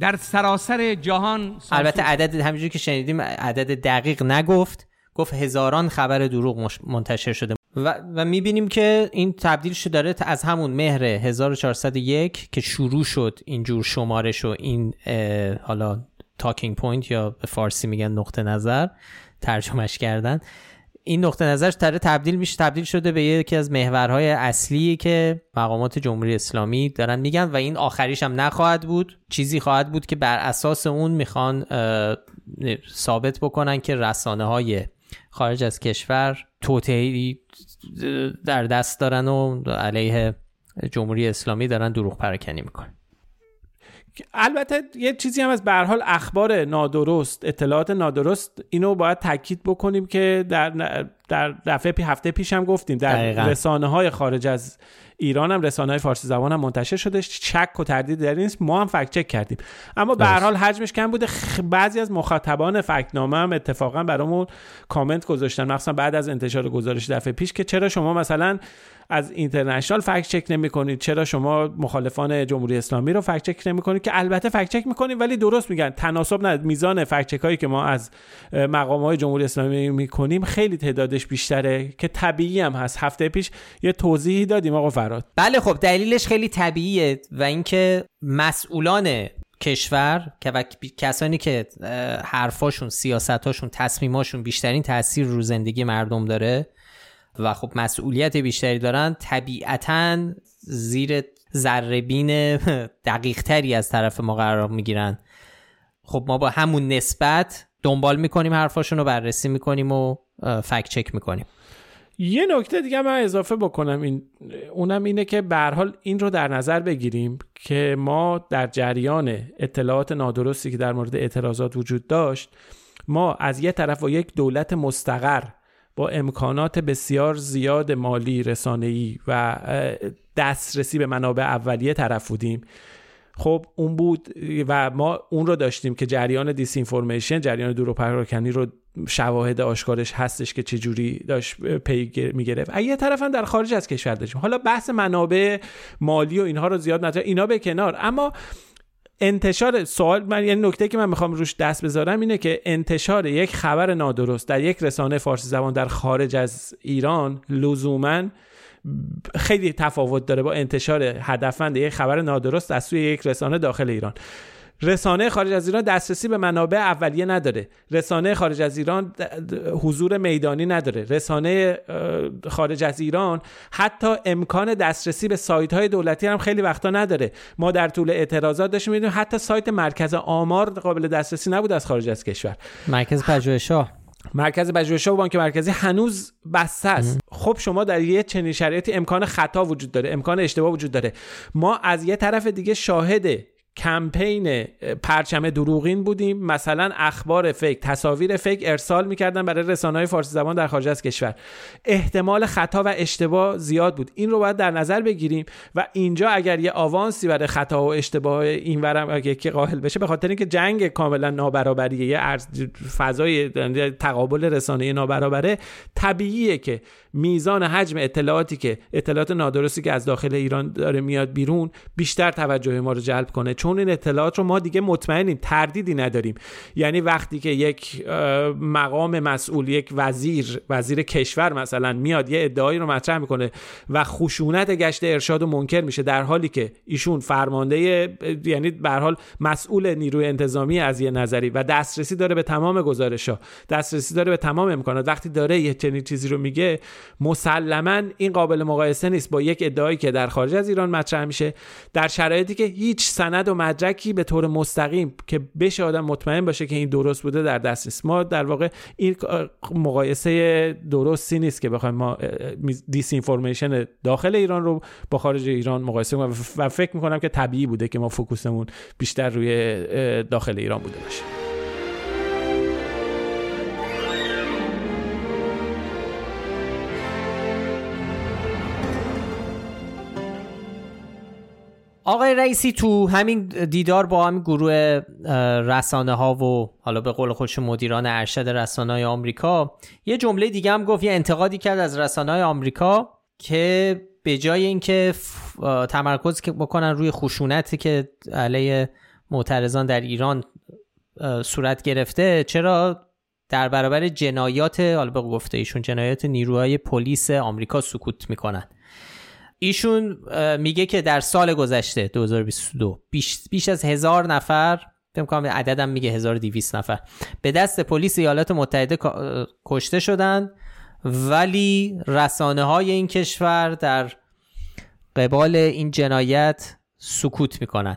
در سراسر جهان البته عدد همینجوری که شنیدیم عدد دقیق نگفت. گفت هزاران خبر دروغ منتشر شده. و, و می‌بینیم که این تبدیل شده داره از همون مهر 1401 که شروع شد اینجور شمارش و این حالا talking point یا به فارسی میگن نقطه نظر ترجمهش کردن. این نقطه نظرش تره تبدیل میشه تبدیل شده به یکی از محورهای اصلی که مقامات جمهوری اسلامی دارن میگن و این آخریش هم نخواهد بود. چیزی خواهد بود که بر اساس اون می‌خوان ثابت بکنن که رسانه های خارج از کشور توطئه‌ای در دست دارن و علیه جمهوری اسلامی دارن دروغ پراکنی می‌کنن. البته یه چیزی هم از به حال اخبار نادرست اطلاعات نادرست اینو باید تاکید بکنیم که در در دفعه پی هفته پیش هم گفتیم در رسانه های خارج از ایران هم رسانه های فارسی زبان هم منتشر شده شک و تردید در نیست ما هم فکت چک کردیم. اما به هر حال حجمش کم بوده. بعضی از مخاطبان فکتنامه هم اتفاقا برامون کامنت گذاشتن مخصوصا بعد از انتشار گزارش دفعه پیش که چرا شما مثلا از اینترنشنال فکت چک نمی کنید چرا شما مخالفان جمهوری اسلامی رو فکت چک نمی کنید که البته فکت چک می‌کنید ولی درست میگن. تناسب نداره میزان فکت چک هایی که ما از مقام های جمهوری اسلامی می‌کنیم خیلی تعدادش بیشتره که طبیعی هم هست. هفته پیش یه توضیحی دادیم آقا فراد. بله خب دلیلش خیلی طبیعیه و اینکه مسئولان کشور که کسانی که حرفاشون سیاستاشون تصمیماشون بیشترین تاثیر رو زندگی مردم داره و خب مسئولیت بیشتری دارن طبیعتا زیر ذربین دقیق تری از طرف ما قرار می‌گیرن. خب ما با همون نسبت دنبال می‌کنیم حرفاشون رو بررسی می‌کنیم و فکت چک می‌کنیم. یه نکته دیگه من اضافه بکنم. این اونم اینه که به حال این رو در نظر بگیریم که ما در جریان اطلاعات نادرستی که در مورد اعتراضات وجود داشت ما از یه طرف و یک دولت مستقر با امکانات بسیار زیاد مالی رسانه‌ای و دسترسی به منابع اولیه طرف بودیم. خب اون بود و ما اون رو داشتیم که جریان دیس اینفورمیشن جریان دور پراکنی رو شواهد آشکارش هستش که چجوری داشت پی می‌گرفت. یه طرف هم در خارج از کشور داشتیم. حالا بحث منابع مالی و اینها رو زیاد نتر اینا به کنار. اما انتشار سوال من یعنی نکته که من می‌خوام روش دست بذارم اینه که انتشار یک خبر نادرست در یک رسانه فارسی زبان در خارج از ایران لزوما خیلی تفاوت داره با انتشار هدفمند یک خبر نادرست از سوی یک رسانه داخل ایران. رسانه خارج از ایران دسترسی به منابع اولیه نداره. رسانه خارج از ایران حضور میدانی نداره. رسانه خارج از ایران حتی امکان دسترسی به سایت های دولتی هم خیلی وقتا نداره. ما در طول اعتراضات داشتیم می‌دونیم حتی سایت مرکز آمار قابل دسترسی نبود از خارج از کشور. مرکز پژوهش‌ها مرکز پژوهش‌ها و بانک مرکزی هنوز بسته است. خب شما در یه چنین شرایطی امکان خطا وجود داره امکان اشتباه وجود داره. ما از یه طرف دیگه شاهد کمپین پرچم دروغین بودیم. مثلا اخبار فیک تصاویر فیک ارسال می‌کردن برای رسانه‌های فارسی زبان در خارج از کشور. احتمال خطا و اشتباه زیاد بود. این رو باید در نظر بگیریم و اینجا اگر یه آوانسی برای خطا و اشتباه این ورم اگه که قائل بشه به خاطر اینکه جنگ کاملا نابرابریه یه فضای تقابل رسانه نابرابره طبیعیه که میزان حجم اطلاعاتی که اطلاعات نادرستی که از داخل ایران داره میاد بیرون بیشتر توجه ما رو جلب کنه. چون این اطلاعات رو ما دیگه مطمئنیم تردیدی نداریم. یعنی وقتی که یک مقام مسئول یک وزیر وزیر کشور مثلا میاد یه ادعایی رو مطرح می‌کنه و خشونت گشت ارشاد و منکر میشه در حالی که ایشون فرمانده یعنی به حال مسئول نیروی انتظامی از یه نظری و دسترسی داره به تمام گزارش ها دسترسی داره به تمام امکانات. وقتی داره یه چنین چیزی رو میگه مسلما این قابل مقایسه نیست با یک ادعایی که در خارج از ایران مطرح میشه. در شرایطی که هیچ سند و مدرکی به طور مستقیم که بشه آدم مطمئن باشه که این درست بوده در دست نیست. ما در واقع این مقایسه درستی نیست که بخوایم ما دیس اینفورمیشن داخل ایران رو با خارج ایران مقایسه کنیم و فکر می‌کنم که طبیعی بوده که ما فوکوسمون بیشتر روی داخل ایران بوده باشه. آقای رئیسی تو همین دیدار با همین گروه رسانه ها و حالا به قول خودش مدیران ارشد رسانه های آمریکا یه جمله دیگه هم گفت یه انتقادی کرد از رسانه های آمریکا که به جای اینکه تمرکز بکنن روی خشونتی که علیه معترضان در ایران صورت گرفته چرا در برابر جنایات حالا به گفته ایشون جنایات نیروهای پلیس آمریکا سکوت می‌کنن. ایشون میگه که در سال گذشته 2022 بیش, بیش از هزار نفر فکر کنم عددم میگه 1200 نفر به دست پلیس ایالات متحده کشته شدن. ولی رسانه های این کشور در قبال این جنایت سکوت می‌کنن.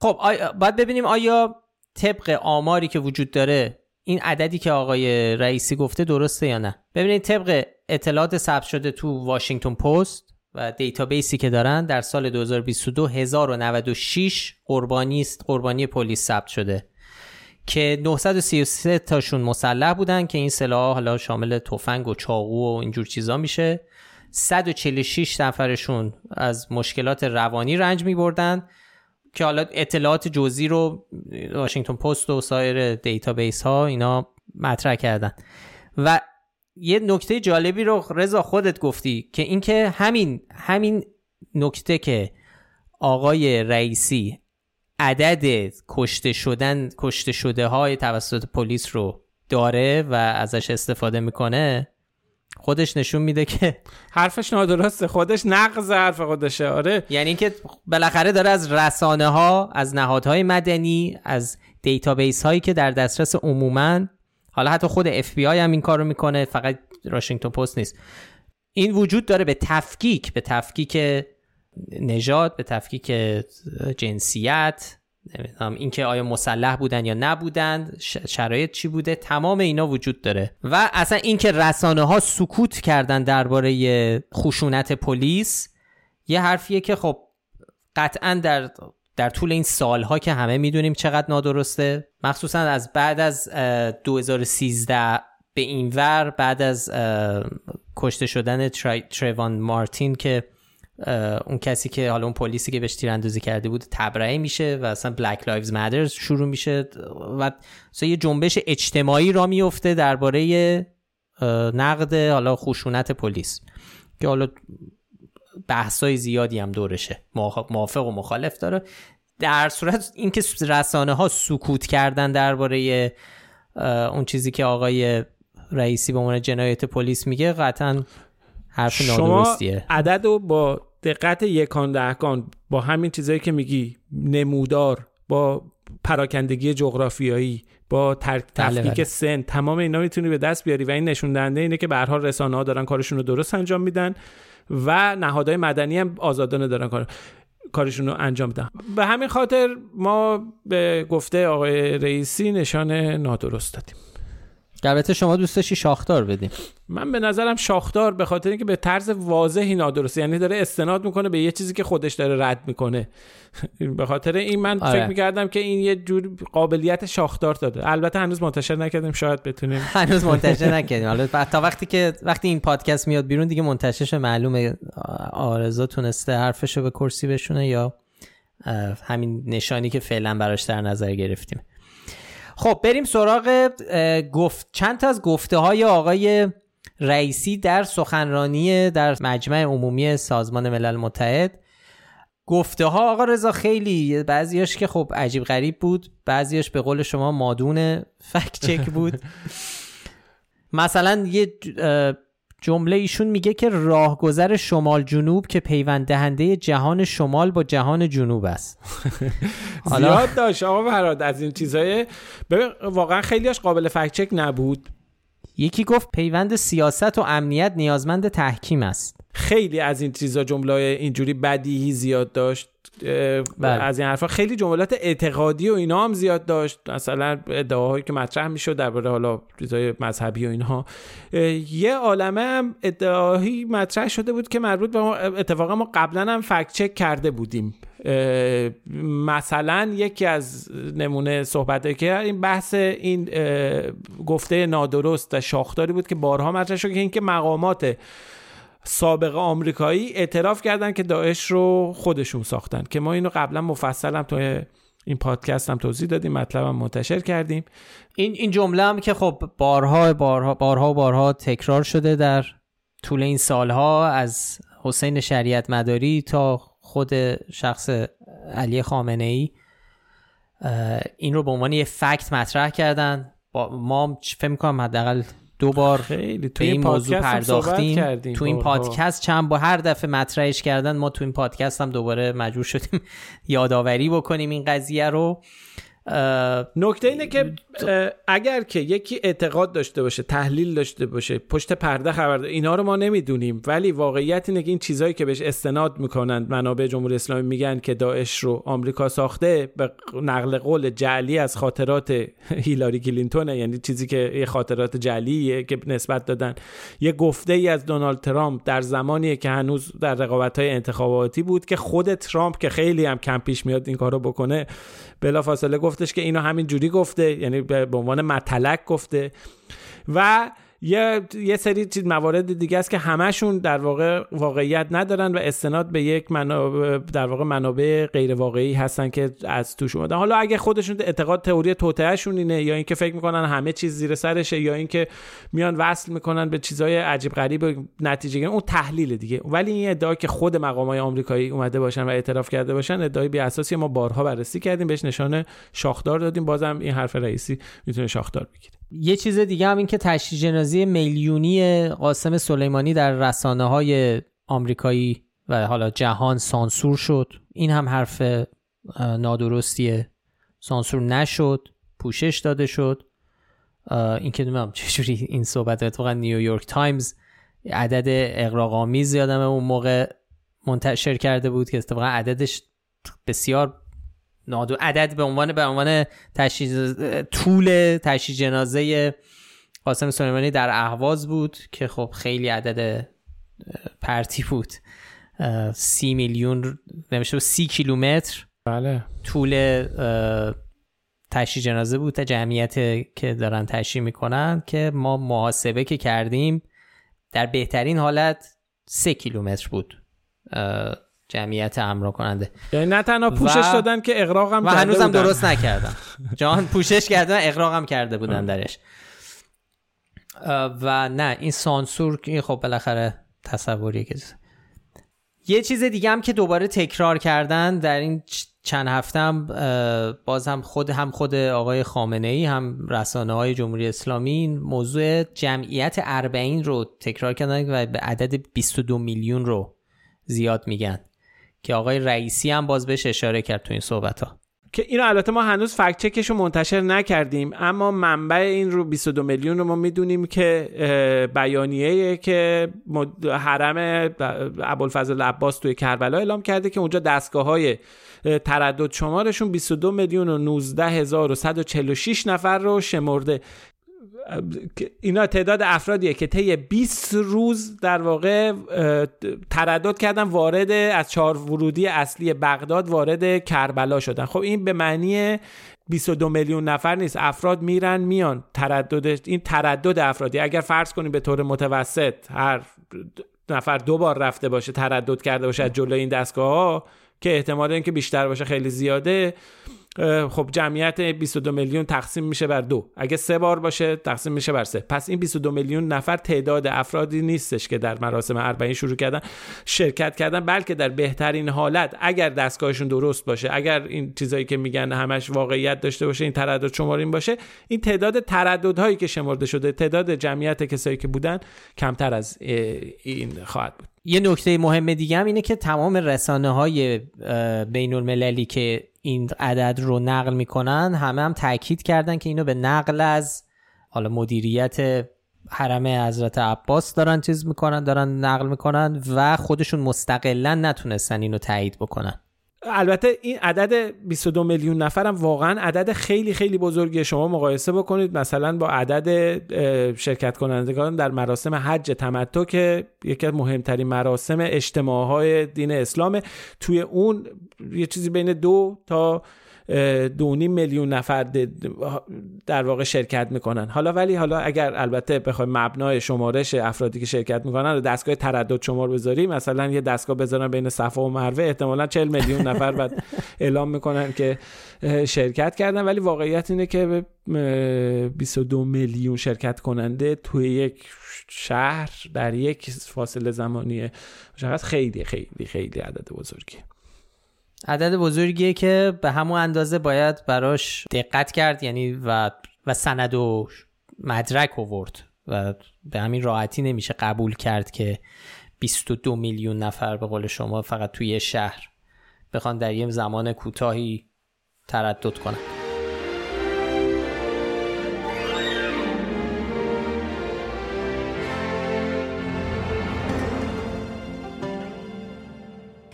خب باید ببینیم آیا طبق آماری که وجود داره این عددی که آقای رئیسی گفته درسته یا نه. ببینید طبق اطلاعات ثبت شده تو واشنگتن پست و دیتابیسی که دارن در سال 2022 1096 قربانی است قربانی پلیس ثبت شده که 933 تاشون مسلح بودن که این سلاح حالا شامل تفنگ و چاقو و اینجور چیزا میشه. 146 نفرشون از مشکلات روانی رنج می بردن که حالا اطلاعات جزئی رو واشنگتن پست و سایر database ها اینا مطرح کردن. و یه نکته جالبی رو رضا خودت گفتی که اینکه همین همین نکته که آقای رئیسی عدد کشته شدن کشته شده های توسط پلیس رو داره و ازش استفاده می‌کنه خودش نشون میده که حرفش نادرسته. خودش نقض حرف خودشه. آره. یعنی اینکه بالاخره داره از رسانه ها از نهادهای مدنی از database هایی که در دسترس عموما حالا حتی خود اف بی آی هم این کارو می‌کنه فقط واشنگتون پست نیست. این وجود داره به تفکیک به تفکیک نژاد به تفکیک جنسیت نمی‌دونم اینکه آیا مسلح بودن یا نبودند شرایط چی بوده تمام اینا وجود داره. و اصلا اینکه رسانه ها سکوت کردن درباره خشونت پلیس یه حرفیه که خب قطعا در در طول این سالها که همه می‌دونیم چقدر نادرسته مخصوصا از بعد از 2013 به این ور بعد از کشته شدن تریوان مارتین که اون کسی که حالا اون پلیسی که بهش تیراندازی کرده بود تبرئه میشه و اصلا Black Lives Matter شروع میشه و یه جنبش اجتماعی را میفته درباره نقد حالا خشونت پلیس که حالا بحثای زیادی هم دورشه. موافق و مخالف داره. در صورت اینکه رسانه ها سکوت کردن درباره اون چیزی که آقای رئیسی به عنوان جنایت پلیس میگه قطعا حرف شما عدد رو با دقت یکان دهکان با همین چیزایی که میگی نمودار با پراکندگی جغرافیایی با بله، تفکیک بله. سن تمام اینا می‌تونی به دست بیاری و این نشون دهنده اینه که به هر حال رسانه ها دارن کارشون رو درست انجام میدن. و نهادهای مدنی هم آزادانه دارن کار کارشون رو انجام میدن به همین خاطر ما به گفته آقای رئیسی نشان نادرست دادیم. البته شما دوست داشتی شاختار بدیم من به نظرم شاختار به خاطر اینکه به طرز واضحی نادرسته یعنی داره استناد می‌کنه به یه چیزی که خودش داره رد می‌کنه. به خاطر این من آره. فکر می‌کردم که این یه جور قابلیت شاختار داده البته هنوز منتشر نکردیم شاید بتونیم. هنوز منتشر نکردیم. حالا تا وقتی که وقتی این پادکست میاد بیرون دیگه منتشرش معلومه. آرزا تونسته حرفشو به کرسی بشونه یا همین نشانی که فعلا براش در نظر گرفتیم. خب بریم سراغ گفت چند تا از گفته های آقای رئیسی در سخنرانی در مجمع عمومی سازمان ملل متحد. گفته ها آقا رضا خیلی بعضیاش که خب عجیب غریب بود بعضیاش به قول شما مادون فک چک بود. مثلا یه جمله ایشون میگه که راهگذر شمال جنوب که پیوند دهنده جهان شمال با جهان جنوب است. زیاد داشت. آقا فراد از این چیزای واقعا خیلیاش قابل فکچک نبود. یکی گفت پیوند سیاست و امنیت نیازمند تحکیم است. خیلی از این چیزا جمله اینجوری بدیهی زیاد داشت. از این حرفا. خیلی جملات اعتقادی و اینا هم زیاد داشت. مثلا ادعاهایی که مطرح می‌شد درباره حالا چیزای مذهبی و اینها. یه عالمه هم ادعاهی مطرح شده بود که مربوط به اتفاقا ما قبلا هم فکت چک کرده بودیم. مثلا یکی از نمونه صحبت که این بحث این گفته نادرست و شاخداری بود که بارها مطرح شد که اینکه مقامات سابقه آمریکایی اعتراف کردن که داعش رو خودشون ساختن که ما اینو قبلا مفصل هم توی این پادکست هم توضیح دادیم مطلب هم منتشر کردیم. این این جمله هم که خب بارها بارها بارها بارها تکرار شده در طول این سالها از حسین شریعت مداری تا خود شخص علی خامنه ای این رو به عنوان یه فکت مطرح کردن. ما فکر می‌کنم حداقل دو بار خیلی. تو این موضوع پرداختیم. تو این پادکست چند با هر دفعه مطرحش کردن ما تو این پادکست هم دوباره مجبور شدیم یادآوری بکنیم این قضیه رو. نکته اینه که اگر که یکی اعتقاد داشته باشه تحلیل داشته باشه پشت پرده خبر. اینا رو ما نمی‌دونیم ولی واقعیت اینه که این چیزهایی که بهش استناد می‌کنند منابع جمهوری اسلامی میگن که داعش رو آمریکا ساخته به نقل قول جعلی از خاطرات هیلاری کلینتونه یعنی چیزی که یه خاطرات جعلیه که نسبت دادن یه گفته ای از دونالد ترامپ در زمانی که هنوز در رقابت های انتخاباتی بود که خود ترامپ که خیلی هم کم پیش میاد این کارو بکنه بلافاصله گفتش که اینو همین جوری گفته یعنی به عنوان متلک گفته. و یه یه سری چیز موارد دیگه است که همشون در واقع واقعیت ندارن و استناد به یک منابع در واقع منابع غیر واقعی هستن که از توش اومدن. حالا اگه خودشون اعتقاد تئوری توطئهشون اینه یا اینکه فکر می‌کنن همه چیز زیر سرشه یا اینکه میان وصل می‌کنن به چیزهای عجیب غریب نتیجه گیرن اون تحلیل دیگه. ولی این ادعا که خود مقامای آمریکایی اومده باشن و اعتراف کرده باشن ادعای بی اساسی ما بارها بررسی کردیم بهش نشانه شاخدار دادیم. بازم این حرف رئیسی می‌تونه شاخدار بگیره. یه چیز دیگه هم این که تشییع جنازی میلیونی قاسم سلیمانی در رسانه های آمریکایی و حالا جهان سانسور شد. این هم حرف نادرستیه. سانسور نشد پوشش داده شد. این که نمیم چجوری این صحبت اتفاقا نیویورک تایمز عدد اقراقامیز یادم اون موقع منتشر کرده بود که اتفاقا عددش بسیار نادو عدد به عنوان به عنوان طول تشییع جنازه قاسم سلیمانی در اهواز بود که خب خیلی عدد پرتی بود. سی میلیون نمیشه سی کیلومتر. بله. طول تشییع جنازه بود. تا جمعیت که دارن تشییع می‌کنن که ما محاسبه که کردیم در بهترین حالت سه کیلومتر بود. جمعیت همراه کننده یعنی نه تنها پوشش و... دادن که اقراق هم و هنوزم درست نکردن. جان پوشش کردن اقراق هم کرده بودن درش. و نه این سانسور این خب بالاخره تصوری که یه چیز دیگه هم که دوباره تکرار کردن در این چند هفته هم باز هم خود هم خود آقای خامنه ای هم رسانه های جمهوری اسلامی موضوع جمعیت اربعین رو تکرار کردن و به عدد 22 میلیون رو زیاد میگن. که آقای رئیسی هم باز بهش اشاره کرد تو این صحبت ها که اینو البته ما هنوز فکت چکش رو منتشر نکردیم اما منبع این رو 22 میلیون رو ما می‌دونیم که بیانیه که حرم ابوالفضل عباس توی کربلا اعلام کرده که اونجا دستگاه های تردد شمارشون 22 میلیون و 19146 نفر رو شمرده. اینا تعداد افرادیه که طی 20 روز در واقع تردد کردن وارد از چهار ورودی اصلی بغداد وارد کربلا شدن. خب این به معنی 22 میلیون نفر نیست. افراد میرن میان. تردد این تردد افرادی. اگر فرض کنیم به طور متوسط هر نفر دو بار رفته باشه تردد کرده باشه از جلوی این دستگاه ها که احتمال اینکه بیشتر باشه خیلی زیاده خب جمعیت 22 میلیون تقسیم میشه بر دو. اگه سه بار باشه تقسیم میشه بر سه. پس این 22 میلیون نفر تعداد افرادی نیستش که در مراسم اربعین شروع کردن شرکت کردن بلکه در بهترین حالت اگر دستگاهشون درست باشه اگر این چیزایی که میگن همش واقعیت داشته باشه این تردد شمارین باشه این تعداد ترددهایی که شمرده شده تعداد جمعیت کسایی که بودن کمتر از این خواهد بود. یه نکته مهم دیگه هم اینه که تمام رسانه های بین المللی که این عدد رو نقل می‌کنن همه هم تاکید کردن که اینو به نقل از حالا مدیریت حرم حضرت عباس دارن چیز می‌کنن دارن نقل می‌کنن و خودشون مستقلا نتونستن اینو تایید بکنن. البته این عدد 22 میلیون نفر هم واقعا عدد خیلی خیلی بزرگی شما مقایسه بکنید مثلا با عدد شرکت کنندگان در مراسم حج تمتع که یکی از مهمترین مراسم اجتماع های دین اسلامه. توی اون یه چیزی بین دو تا دو میلیون نفر در واقع شرکت می‌کنن. حالا ولی حالا اگر البته بخوایم مبنای شمارش افرادی که شرکت می‌کنن دستگاه تردد شمار بذاریم مثلا یه دستگاه بذارن بین صفا و مروه احتمالا 40 میلیون نفر بعد اعلام می‌کنن که شرکت کردن. ولی واقعیت اینه که 22 میلیون شرکت کننده توی یک شهر در یک فاصله زمانی مشخص خیلی خیلی خیلی عدد بزرگی عدد بزرگیه که به همون اندازه باید براش دقت کرد یعنی و و سند و مدرک آورد و به همین راحتی نمیشه قبول کرد که 22 میلیون نفر به قول شما فقط توی شهر بخوان در یه زمان کوتاهی تردد کنن.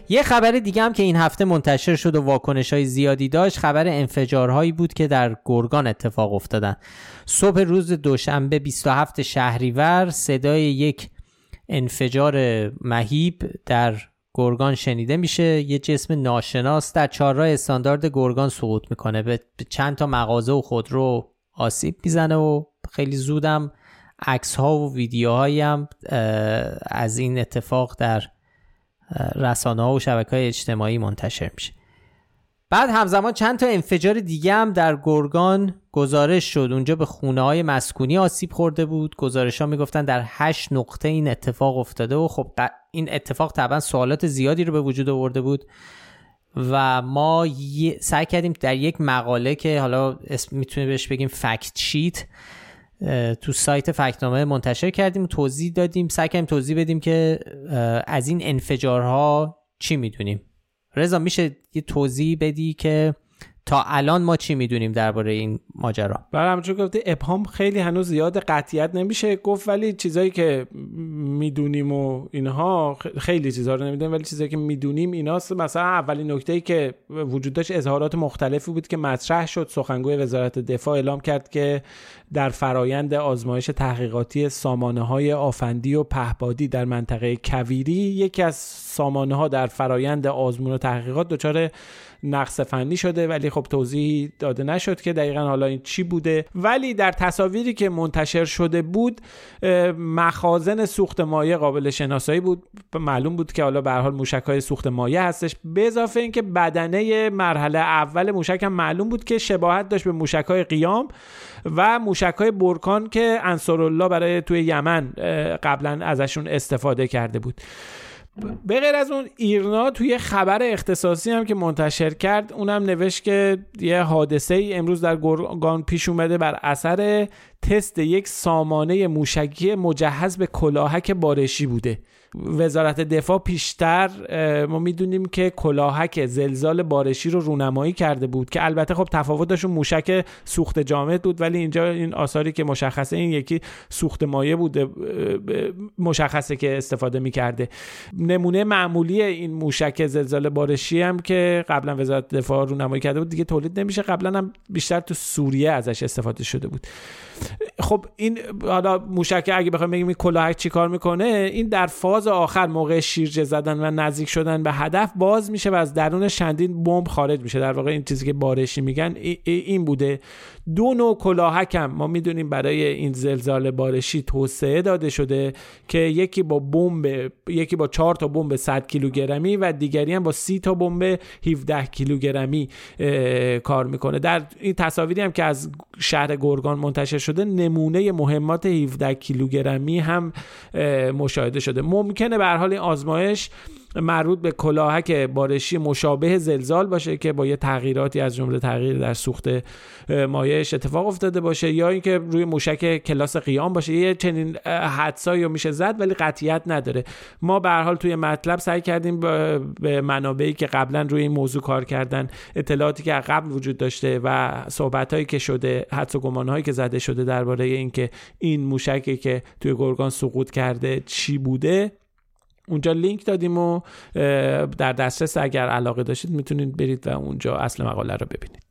یه خبر دیگه هم که این هفته منتشر شد و واکنش های زیادی داشت خبر انفجارهایی بود که در گرگان اتفاق افتادن. صبح روز دوشنبه 27 شهریور صدای یک انفجار مهیب در گرگان شنیده میشه. یه جسم ناشناس در چهارراه استاندارد گرگان سقوط می‌کنه. به چند تا مغازه و خودرو آسیب می‌زنه و خیلی زودم عکس ها و ویدیوهایی هم از این اتفاق در رسانه ها و شبکه های اجتماعی منتشر میشه. بعد همزمان چند تا انفجار دیگه هم در گرگان گزارش شد. اونجا به خونه های مسکونی آسیب خورده بود. گزارش ها می‌گفتن در هشت نقطه این اتفاق افتاده و خب این اتفاق طبعا سوالات زیادی رو به وجود آورده بود و ما سعی کردیم در یک مقاله که حالا اسم می‌تونیم بهش بگیم فکت شیت تو سایت فکنامه منتشر کردیم توضیح دادیم. سعی کردیم توضیح بدیم که از این انفجارها چی می‌دونیم. رضا میشه یه توضیح بدی که تا الان ما چی می‌دونیم درباره این ماجرا؟ برای همچون گفته ابهام خیلی هنوز زیاد قطیت نمیشه گفت ولی چیزایی که می‌دونیم و اینها خیلی چیزها رو نمی‌دونیم ولی چیزایی که می‌دونیم ایناست. مثلا اولین نکته ای که وجود داشت اظهارات مختلفی بود که مطرح شد. سخنگوی وزارت دفاع اعلام کرد که در فرایند آزمایش تحقیقاتی سامانه های آفندی و پهبادی در منطقه کویری یکی از سامانه ها در فرایند آزمون و تحقیقات دچار نقص فنی شده ولی خب توضیح داده نشد که دقیقا حالا این چی بوده. ولی در تصاویری که منتشر شده بود مخازن سوخت مایع قابل شناسایی بود. معلوم بود که حالا به حال موشک های سوخت مایع هستش. به اضافه اینکه بدنه مرحله اول موشک هم معلوم بود که شباهت داشت به موشک های قیام و موشک های برکان که انصارالله برای توی یمن قبلا ازشون استفاده کرده بود. به غیر از اون ایرنا توی خبر اختصاصی هم که منتشر کرد اونم نوشت که یه حادثه ای امروز در گرگان پیش اومده بر اثر تست یک سامانه موشکی مجهز به کلاهک بارشی بوده. وزارت دفاع پیشتر ما می‌دونیم که کلاهک زلزال بارشی رو رونمایی کرده بود که البته خب تفاوت داشت موشک سوخت جامد بود ولی اینجا این آثاری که مشخصه این یکی سوخت مایه بوده مشخصه که استفاده می‌کرده. نمونه معمولی این موشک زلزال بارشی هم که قبلا وزارت دفاع رونمایی کرده بود دیگه تولید نمیشه. قبلا هم بیشتر تو سوریه ازش استفاده شده بود. خب این حالا موشک اگه بخوایم بگیم این کلاهک چیکار می‌کنه این در فاز آخر موقع شیرجه زدن و نزدیک شدن به هدف باز میشه و از درون شندین بمب خارج میشه. در واقع این چیزی که بارشی میگن این بوده. دو نوع کلاهک هم ما می‌دونیم برای این زلزال بارشی توسعه داده شده که یکی با بمب یکی با 4 تا بمب 100 کیلوگرمی و دیگری هم با 30 تا بمب 17 کیلوگرمی کار می‌کنه. در این تصاویری هم که از شهر گرگان منتشر شده نمونه مهمات 17 کیلوگرمی هم مشاهده شده. ممکنه به حال این آزمایش مربوط به کلاهک بارشی مشابه زلزال باشه که با یه تغییراتی از جمله تغییر در سوخت مایعش اتفاق افتاده باشه یا اینکه روی موشک کلاس قیام باشه. یه چنین حدسایی رو میشه زد ولی قطعیت نداره. ما به حال توی مطلب سعی کردیم به منابعی که قبلا روی این موضوع کار کردن اطلاعاتی که قبل وجود داشته و صحبتهایی که شده حدس و گمانهایی که زده شده درباره اینکه این موشکی که توی گرگان سقوط کرده چی بوده اونجا لینک دادیم و در دسترس اگر علاقه داشتید می‌تونید برید و اونجا اصل مقاله رو ببینید.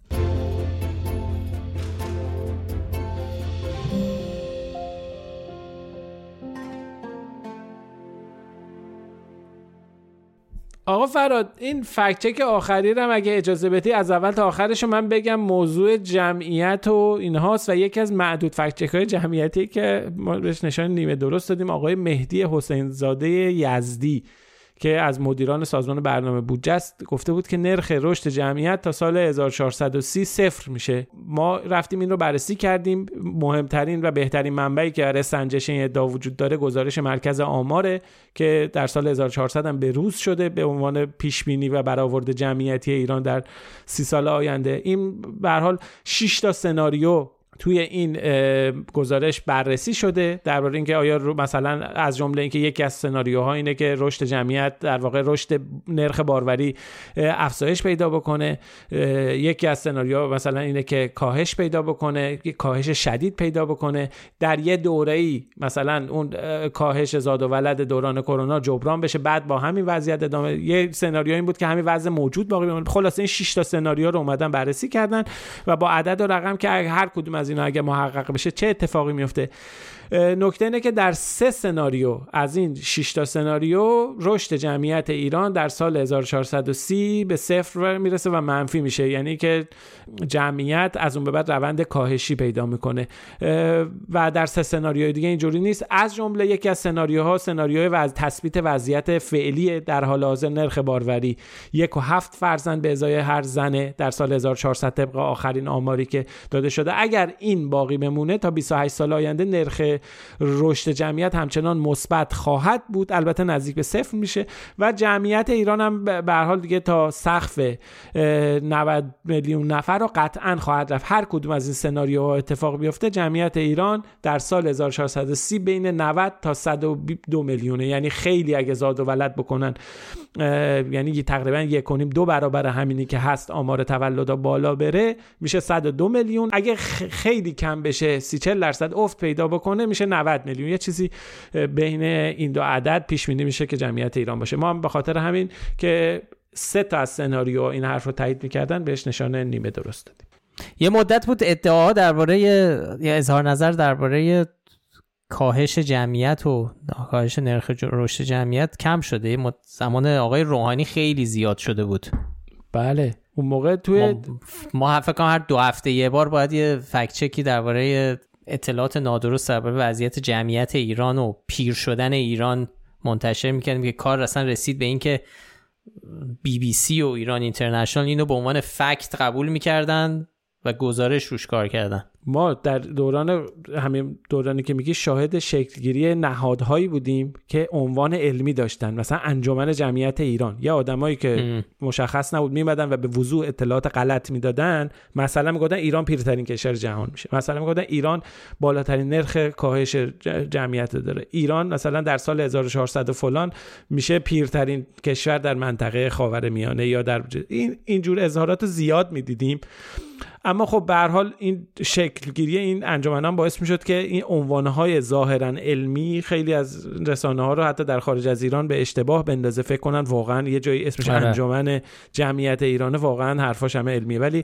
آقا فراد این فکچک آخری رو اگه اجازه بدی از اول تا آخرش من بگم موضوع جمعیت و اینهاست و یکی از معدود فکچک های جمعیتی که ما بهش نشان نیمه درست دادیم آقای مهدی حسین زاده یزدی. که از مدیران سازمان برنامه بودجه است گفته بود که نرخ رشد جمعیت تا سال 1430 صفر میشه. ما رفتیم این رو بررسی کردیم. مهمترین و بهترین منبعی که برای سنجش این ادعا وجود داره گزارش مرکز آماره که در سال 1400 هم به روز شده به عنوان پیش بینی و برآورد جمعیتی ایران در سی سال آینده. این به حال 6 تا سناریو توی این گزارش بررسی شده درباره اینکه آیا مثلا از جمله اینکه یکی از سناریوها اینه که رشد جمعیت در واقع رشد نرخ باروری افزایش پیدا بکنه یکی از سناریوها مثلا اینه که کاهش پیدا بکنه کاهش شدید پیدا بکنه. در یه دوره ای مثلا اون کاهش زاد و ولد دوران کرونا جبران بشه بعد با همین وضعیت ادامه. یه سناریو این بود که همین وضع موجود باقی بمونه خلاصه این 6 تا سناریو رو اومدن بررسی کردن و با عدد و رقم که هر کدوم اینا اگه محقق بشه چه اتفاقی میفته؟ نکته اینه که در سه سناریو از این 6 تا سناریو رشد جمعیت ایران در سال 1430 به صفر می‌رسه و منفی میشه. یعنی که جمعیت از اون به بعد روند کاهشی پیدا می‌کنه. و در سه سناریوی دیگه اینجوری نیست. از جمله یکی از سناریوها سناریوی وز... تثبیت وضعیت فعلی در حال حاضر نرخ باروری. یک و هفت فرزند به ازای هر زنه در سال 1400 طبق آخرین آماری که داده شده. اگر این باقی بمونه تا 28 سال آینده نرخ رشد جمعیت همچنان مثبت خواهد بود. البته نزدیک به صفر میشه و جمعیت ایران هم به حال دیگه تا سقف 90 میلیون نفر رو قطعا خواهد رفت. هر کدوم از این سناریوها اتفاق بیفته جمعیت ایران در سال 1430 بین 90 تا 102 میلیونه. یعنی خیلی اگه زاد و ولد بکنن یعنی تقریبا یک کنیم دو برابر همینی که هست آمار تولد بالا بره میشه 102 میلیون. اگه خیلی کم بشه 30 40 درصد افت پیدا بکنه میشه 90 میلیون. یه چیزی بین این دو عدد پیش بینی میشه که جمعیت ایران باشه. ما هم به خاطر همین که سه تا از سناریو این حرف رو تایید می‌کردن بهش نشانه نیمه درست دادیم. یه مدت بود ادعا درباره یا اظهار نظر درباره کاهش جمعیت و کاهش نرخ رشد جمعیت کم شده. زمان آقای روحانی خیلی زیاد شده بود. بله. اون موقع توی ما, ما فکر هر دو هفته یه بار باید یه فکت چکی درباره اطلاعات نادرست درباره وضعیت جمعیت ایران و پیر شدن ایران منتشر می‌کردیم که کار اصلا رسید به اینکه بی بی سی و ایران اینترنشنال اینو به عنوان فکت قبول می‌کردن. و گزارش روش کار کردن. ما در دوران همین دورانی که میگی شاهد شکلگیری نهادهایی بودیم که عنوان علمی داشتن. مثلا انجمن جمعیت ایران. یا آدمایی که مشخص نبود میمدن و به وضوع اطلاعات غلط می‌دادن. مثلا می‌گفتن ایران پیرترین کشور جهان میشه. مثلا می‌گفتن ایران بالاترین نرخ کاهش جمعیت داره. ایران مثلا در سال 1400 فلان میشه پیرترین کشور در منطقه خاورمیانه یا در این اینجور اظهارات زیاد می‌دیدیم. اما خب به حال این شکلگیری این انجمن باعث می‌شد که این عنوانهای ظاهرا علمی خیلی از رسانه ها رو حتی در خارج از ایران به اشتباه بندازه فکر کنن واقعا یه جایی اسمش آره. انجمن جمعیت ایران واقعا حرفاش همه علمیه ولی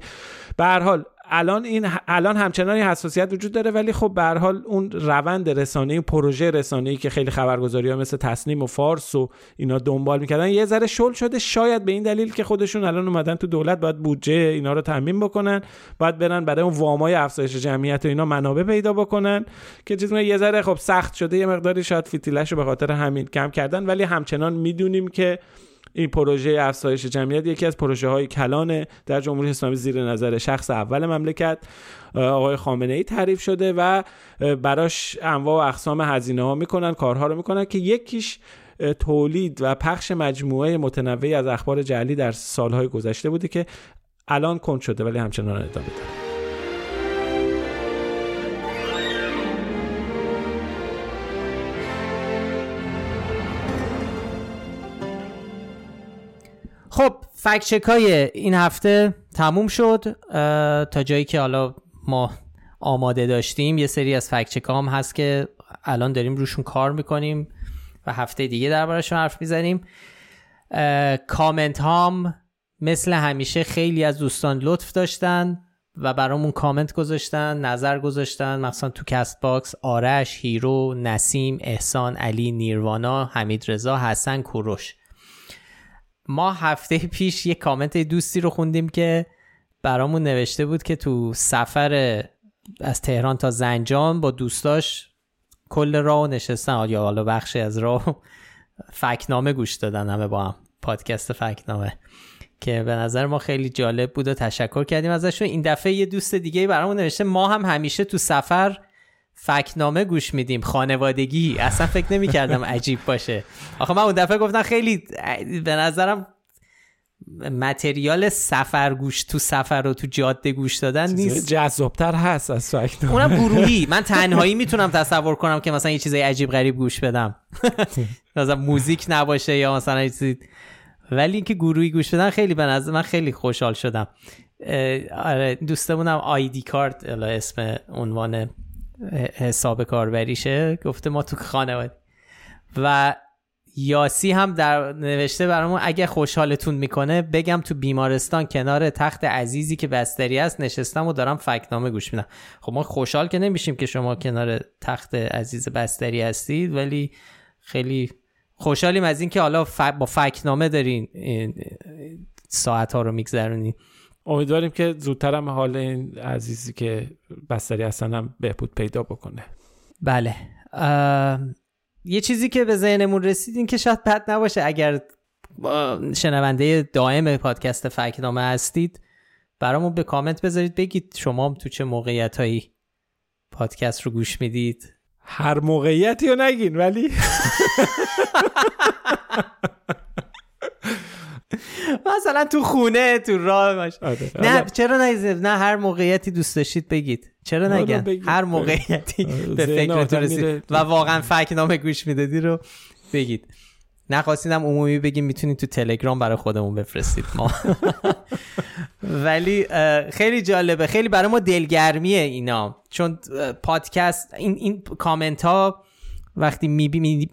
به حال الان این الان همچنانی حساسیت وجود داره ولی خب به حال اون روند رسانه‌ای پروژه رسانه‌ای که خیلی خبرگزاری ها مثل تصنیم و فارس و اینا دنبال می‌کردن یه ذره شل شده. شاید به این دلیل که خودشون الان اومدن تو دولت باید بودجه اینا رو تامین بکنن باید برن برای اون وامای افزایش جمعیت و اینا منابع پیدا بکنن که چیز یه ذره خب سخت شده یه مقداری شاید فیتیلش رو به خاطر همین کم کردن ولی همچنان می‌دونیم که این پروژه افزایش جمعیت یکی از پروژه های کلان در جمهوری اسلامی زیر نظر شخص اول مملکت آقای خامنه ای تعریف شده و براش انواع و اقسام هزینه ها می‌کنن کارها رو می‌کنن که یکیش تولید و پخش مجموعه متنوعی از اخبار جعلی در سالهای گذشته بوده که الان کند شده ولی همچنان ادامه داره. خب های این هفته تموم شد تا جایی که حالا ما آماده داشتیم. یه سری از fact-check هم هست که الان داریم روشون کار می‌کنیم و هفته دیگه دربارشون حرف می‌زنیم. کامنت هم مثل همیشه خیلی از دوستان لطف داشتن و برامون کامنت گذاشتن نظر گذاشتن مثلا تو Castbox. آرش هیرو نسیم احسان علی نیروانا حمید رضا حسن کوروش. ما هفته پیش یه کامنت دوستی رو خوندیم که برامون نوشته بود که تو سفر از تهران تا زنجان با دوستاش کل راه نشستن. یا حالا بخشی از راه فکنامه گوش دادن همه با هم. پادکست فکنامه. که به نظر ما خیلی جالب بود و تشکر کردیم ازشون. این دفعه یه دوست دیگه برامون نوشته ما هم همیشه تو سفر فکنامه گوش میدیم. خانوادگی. اصلا فکر نمی کردم عجیب باشه. آخه من اون دفعه گفتم خیلی به نظرم متریال سفر گوش تو سفر و تو جاده گوش دادن نیست. جذابتر هست از فکت اونم گروهی. من تنهایی می‌تونم تصور کنم که مثلا یه چیزای عجیب غریب گوش بدم. مثلا موزیک نباشه یا مثلا چیزی. ولی اینکه گروهی گوش بدن خیلی به نظر من خیلی خوشحال شدم. آره دوستمونم آیدی کارت اسم عنوان حساب کاربریشه گفته ما تو خانواده. و یاسی هم در نوشته برامون اگه خوشحالتون می‌کنه بگم تو بیمارستان کنار تخت عزیزی که بستری است نشستم و دارم فکنامه گوش میدم. خب ما خوشحال که نمیشیم که شما کنار تخت عزیز بستری هستید ولی خیلی خوشحالیم از اینکه حالا ف... با فکنامه دارین ساعت ها رو میگذرونی امیدواریم که زودتر هم حال این عزیزی که بستری هستن هم بهبود پیدا بکنه. بله. یه چیزی که به ذهنمون رسید این که شاید بد نباشه. اگر شنونده دائم پادکست فکنامه هستید برامون به کامنت بذارید. بگید شما تو چه موقعیت هایی پادکست رو گوش می‌دید. هر موقعیتی رو نگین ولی؟ مثلا تو خونه تو راه باش آره. نه چرا نه نه هر موقعیتی دوست داشتید بگید. چرا نگن؟ هر موقعیتی آره، به فکر رسید. و واقعا فکر نامه گوش می‌دادی رو بگید. نخواستیدم عمومی بگیم می‌تونید تو تلگرام برای خودمون بفرستید. ما ولی خیلی جالبه. خیلی برای ما دلگرمیه اینا. چون پادکست این, این کامنت ها وقتی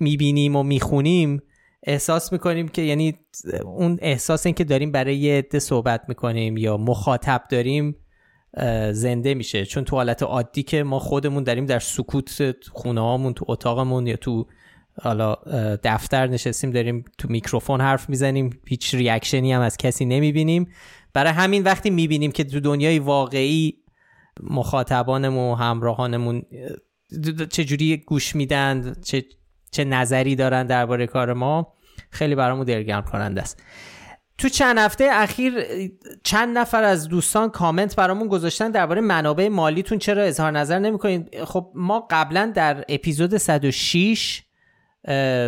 می‌بینیم و می‌خونیم احساس می‌کنیم که یعنی اون احساس این که داریم برای یه عده صحبت می‌کنیم یا مخاطب داریم زنده میشه. چون تو حالت عادی که ما خودمون داریم در سکوت خونه هامون تو اتاقمون یا تو حالا دفتر نشستیم داریم تو میکروفون حرف می‌زنیم هیچ ریاکشنی هم از کسی نمی‌بینیم. برای همین وقتی می‌بینیم که تو دنیای واقعی مخاطبانمون همراهانمون چجوری گوش میدن چه چه نظری دارن درباره کار ما خیلی برامون دلگرم کننده است. تو چند هفته اخیر چند نفر از دوستان کامنت برامون گذاشتن درباره منابع مالیتون. چرا اظهار نظر نمی‌کنید خب ما قبلا در اپیزود 106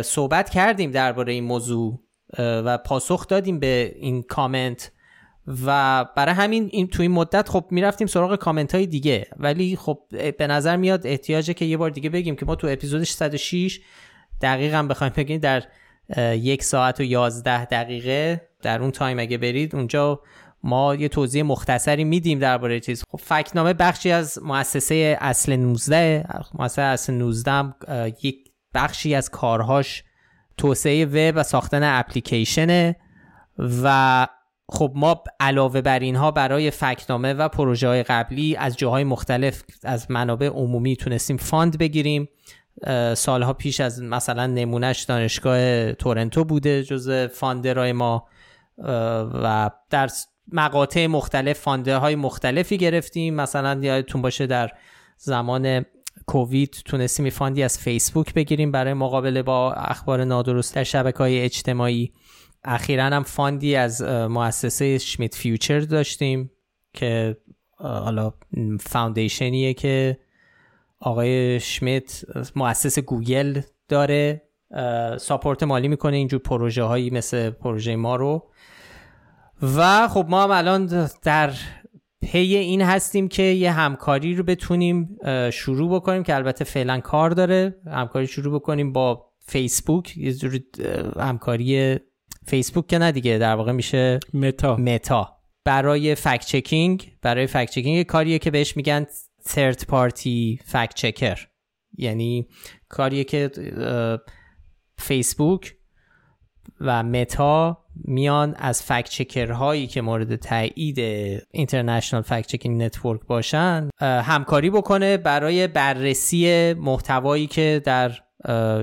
صحبت کردیم درباره این موضوع و پاسخ دادیم به این کامنت. و برای همین این تو این مدت خب می‌رفتیم سراغ کامنت های دیگه. ولی خب به نظر میاد احتیاجه که یه بار دیگه بگیم که ما تو اپیزود 106 دقیقا بخوایم بگیم در یک ساعت و یازده دقیقه در اون time اگه برید اونجا ما یه توضیح مختصری میدیم درباره چیز. خب فکتنامه بخشی از مؤسسه اصل 19 مؤسسه اصل 19 یک بخشی از کارهاش توسعه وب و ساختن اپلیکیشنه و خب ما علاوه بر اینها برای فکتنامه و پروژه های قبلی از جاهای مختلف از منابع عمومی تونستیم fund بگیریم. سالها پیش از مثلا نمونهش دانشگاه تورنتو بوده جز funder های ما و در مقاطع مختلف fund های مختلفی گرفتیم. مثلا یادتون باشه در زمان کووید تونستیم fund ی از فیسبوک بگیریم برای مقابله با اخبار نادرست در شبکه های اجتماعی. اخیرا هم fund ی از مؤسسه Schmidt Futures داشتیم که حالا foundation یه که آقای شمیت مؤسس گوگل داره support مالی می‌کنه اینجور پروژه هایی مثل پروژه ما رو. و خب ما هم الان در پی این هستیم که یه همکاری رو بتونیم شروع بکنیم که البته فعلا کار داره. همکاری شروع بکنیم با فیسبوک. یه همکاری فیسبوک که نه دیگه در واقع میشه متا. متا. برای fact-checking برای fact-checking کاریه که بهش میگن third party fact-checker یعنی کاریه که فیسبوک و متا میان از fact-checker هایی که مورد تایید International Fact-Checking Network باشن همکاری بکنه برای بررسی محتوایی که در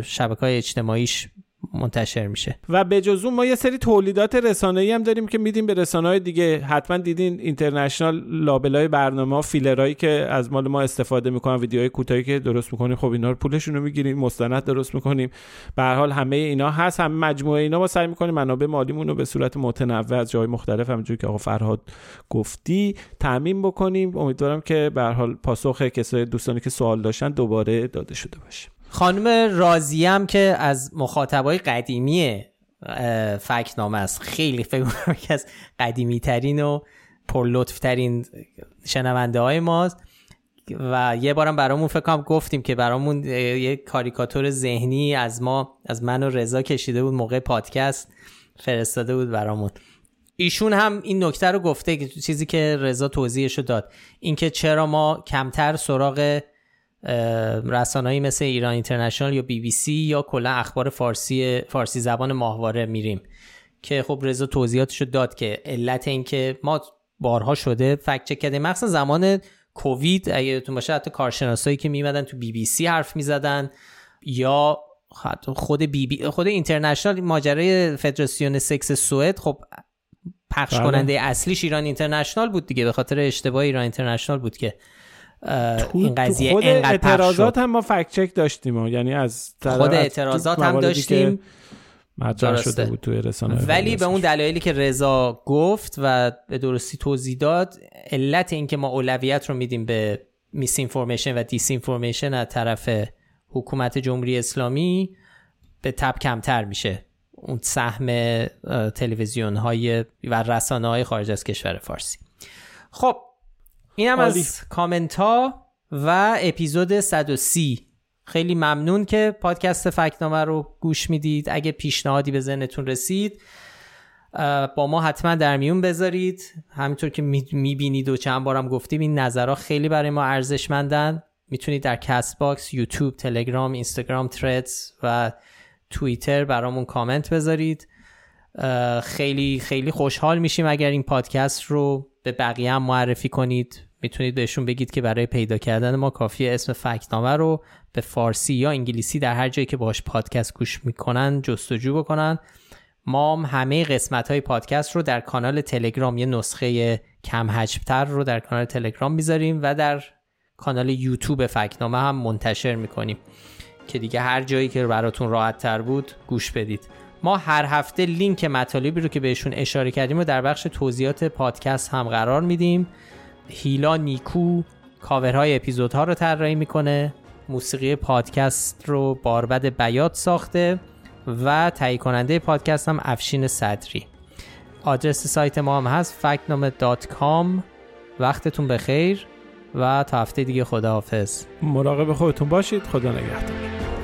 شبکه های اجتماعیش منتشر میشه. و به جز اون ما یه سری تولیدات رسانه‌ای هم داریم که میدیم به رسانه‌های دیگه. حتما دیدین اینترنشنال لابلای برنامه فیلرایی که از مال ما استفاده می‌کنن ویدیوهای کوتاهی که درست می‌کنیم. خب اینا رو پولشون رو می‌گیریم مستند درست می‌کنیم. به هر حال همه اینا هست هم مجموعه اینا ما سعی می‌کنیم منابع مالیمون رو به صورت متنوع از جای مختلف همونجوری که آقا فرهاد گفتی تعمین بکنیم. امیدوارم که به هر حال پاسخ کسای دوستانی که سوال داشتن دوباره داده شده باشه. خانم راضی هم که از مخاطبای قدیمی فکت نامه است. خیلی فکر کنم که از قدیمی ترین و پر ترین شنونده های ماست. و یه بارم برامون فکر کنم گفتیم که برامون یه کاریکاتور ذهنی از ما از من و رضا کشیده بود موقع پادکست فرستاده بود برامون. ایشون هم این نکته رو گفته چیزی که رضا توضیحش داد. اینکه چرا ما کمتر سراغ رسانه‌ای مثل ایران اینترنشنال یا بی بی سی یا کلا اخبار فارسی فارسی زبان ماهواره میریم که خب رضا توضیحاتش رو داد که علت اینکه ما بارها شده فکت چک کردیم مخصوصا زمان کووید اگه یادتون باشه حتی کارشناسایی که میمدن تو بی بی سی حرف می‌زدن یا خود بی بی خود اینترنشنال ماجرای فدراسیون سکس سوئد خب پخش بله. کننده اصلیش ایران اینترنشنال بود دیگه به خاطر اشتباه ایران اینترنشنال بود که این قضیه خود اعتراضات هم ما فکت چک داشتیم یعنی از خود اعتراضات هم داشتیم. مطرح شده بود توی رسانه ولی به اون دلایلی که رضا گفت و به درستی توضیح داد علت اینکه ما اولویت رو میدیم به misinformation و disinformation از طرف حکومت جمهوری اسلامی به تبع کمتر میشه. اون سهم تلویزیون های و رسانه های خارج از کشور فارسی. خب اینم از کامنت ها و اپیزود 130 خیلی ممنون که پادکست فکنامه رو گوش می‌دید. اگه پیشنهادی به ذهنتون رسید با ما حتما در میون بذارید. همینطور که می‌بینید و چند بارم گفتیم این نظرها خیلی برای ما ارزشمندن. می‌تونید در Castbox، یوتیوب، تلگرام، اینستاگرام، Threads و توییتر برامون کامنت بذارید. خیلی خیلی خوشحال میشیم اگر این پادکست رو به بقیه هم معرفی کنید. می‌تونید بهشون بگید که برای پیدا کردن ما کافیه اسم فکنامه رو به فارسی یا انگلیسی در هر جایی که باهاش پادکست گوش می‌کنن جستجو بکنن. ما همه قسمت های پادکست رو در کانال تلگرام یه نسخه کم حجمتر رو در کانال تلگرام می‌ذاریم و در کانال یوتیوب فکنامه هم منتشر می‌کنیم که دیگه هر جایی که براتون راحت تر بود گوش بدید. ما هر هفته لینک مطالبی رو که بهشون اشاره کردیم و در بخش توضیحات پادکست هم قرار میدیم. هیلا نیکو کاورهای اپیزودها رو طراحی می‌کنه موسیقی پادکست رو باربد بیات ساخته و تهیه کننده پادکست هم افشین صدری. آدرس سایت ما هم هست فکنامه وقتتون بخیر و تا هفته دیگه خداحافظ. مراقب خودتون باشید. خدا نگهدار.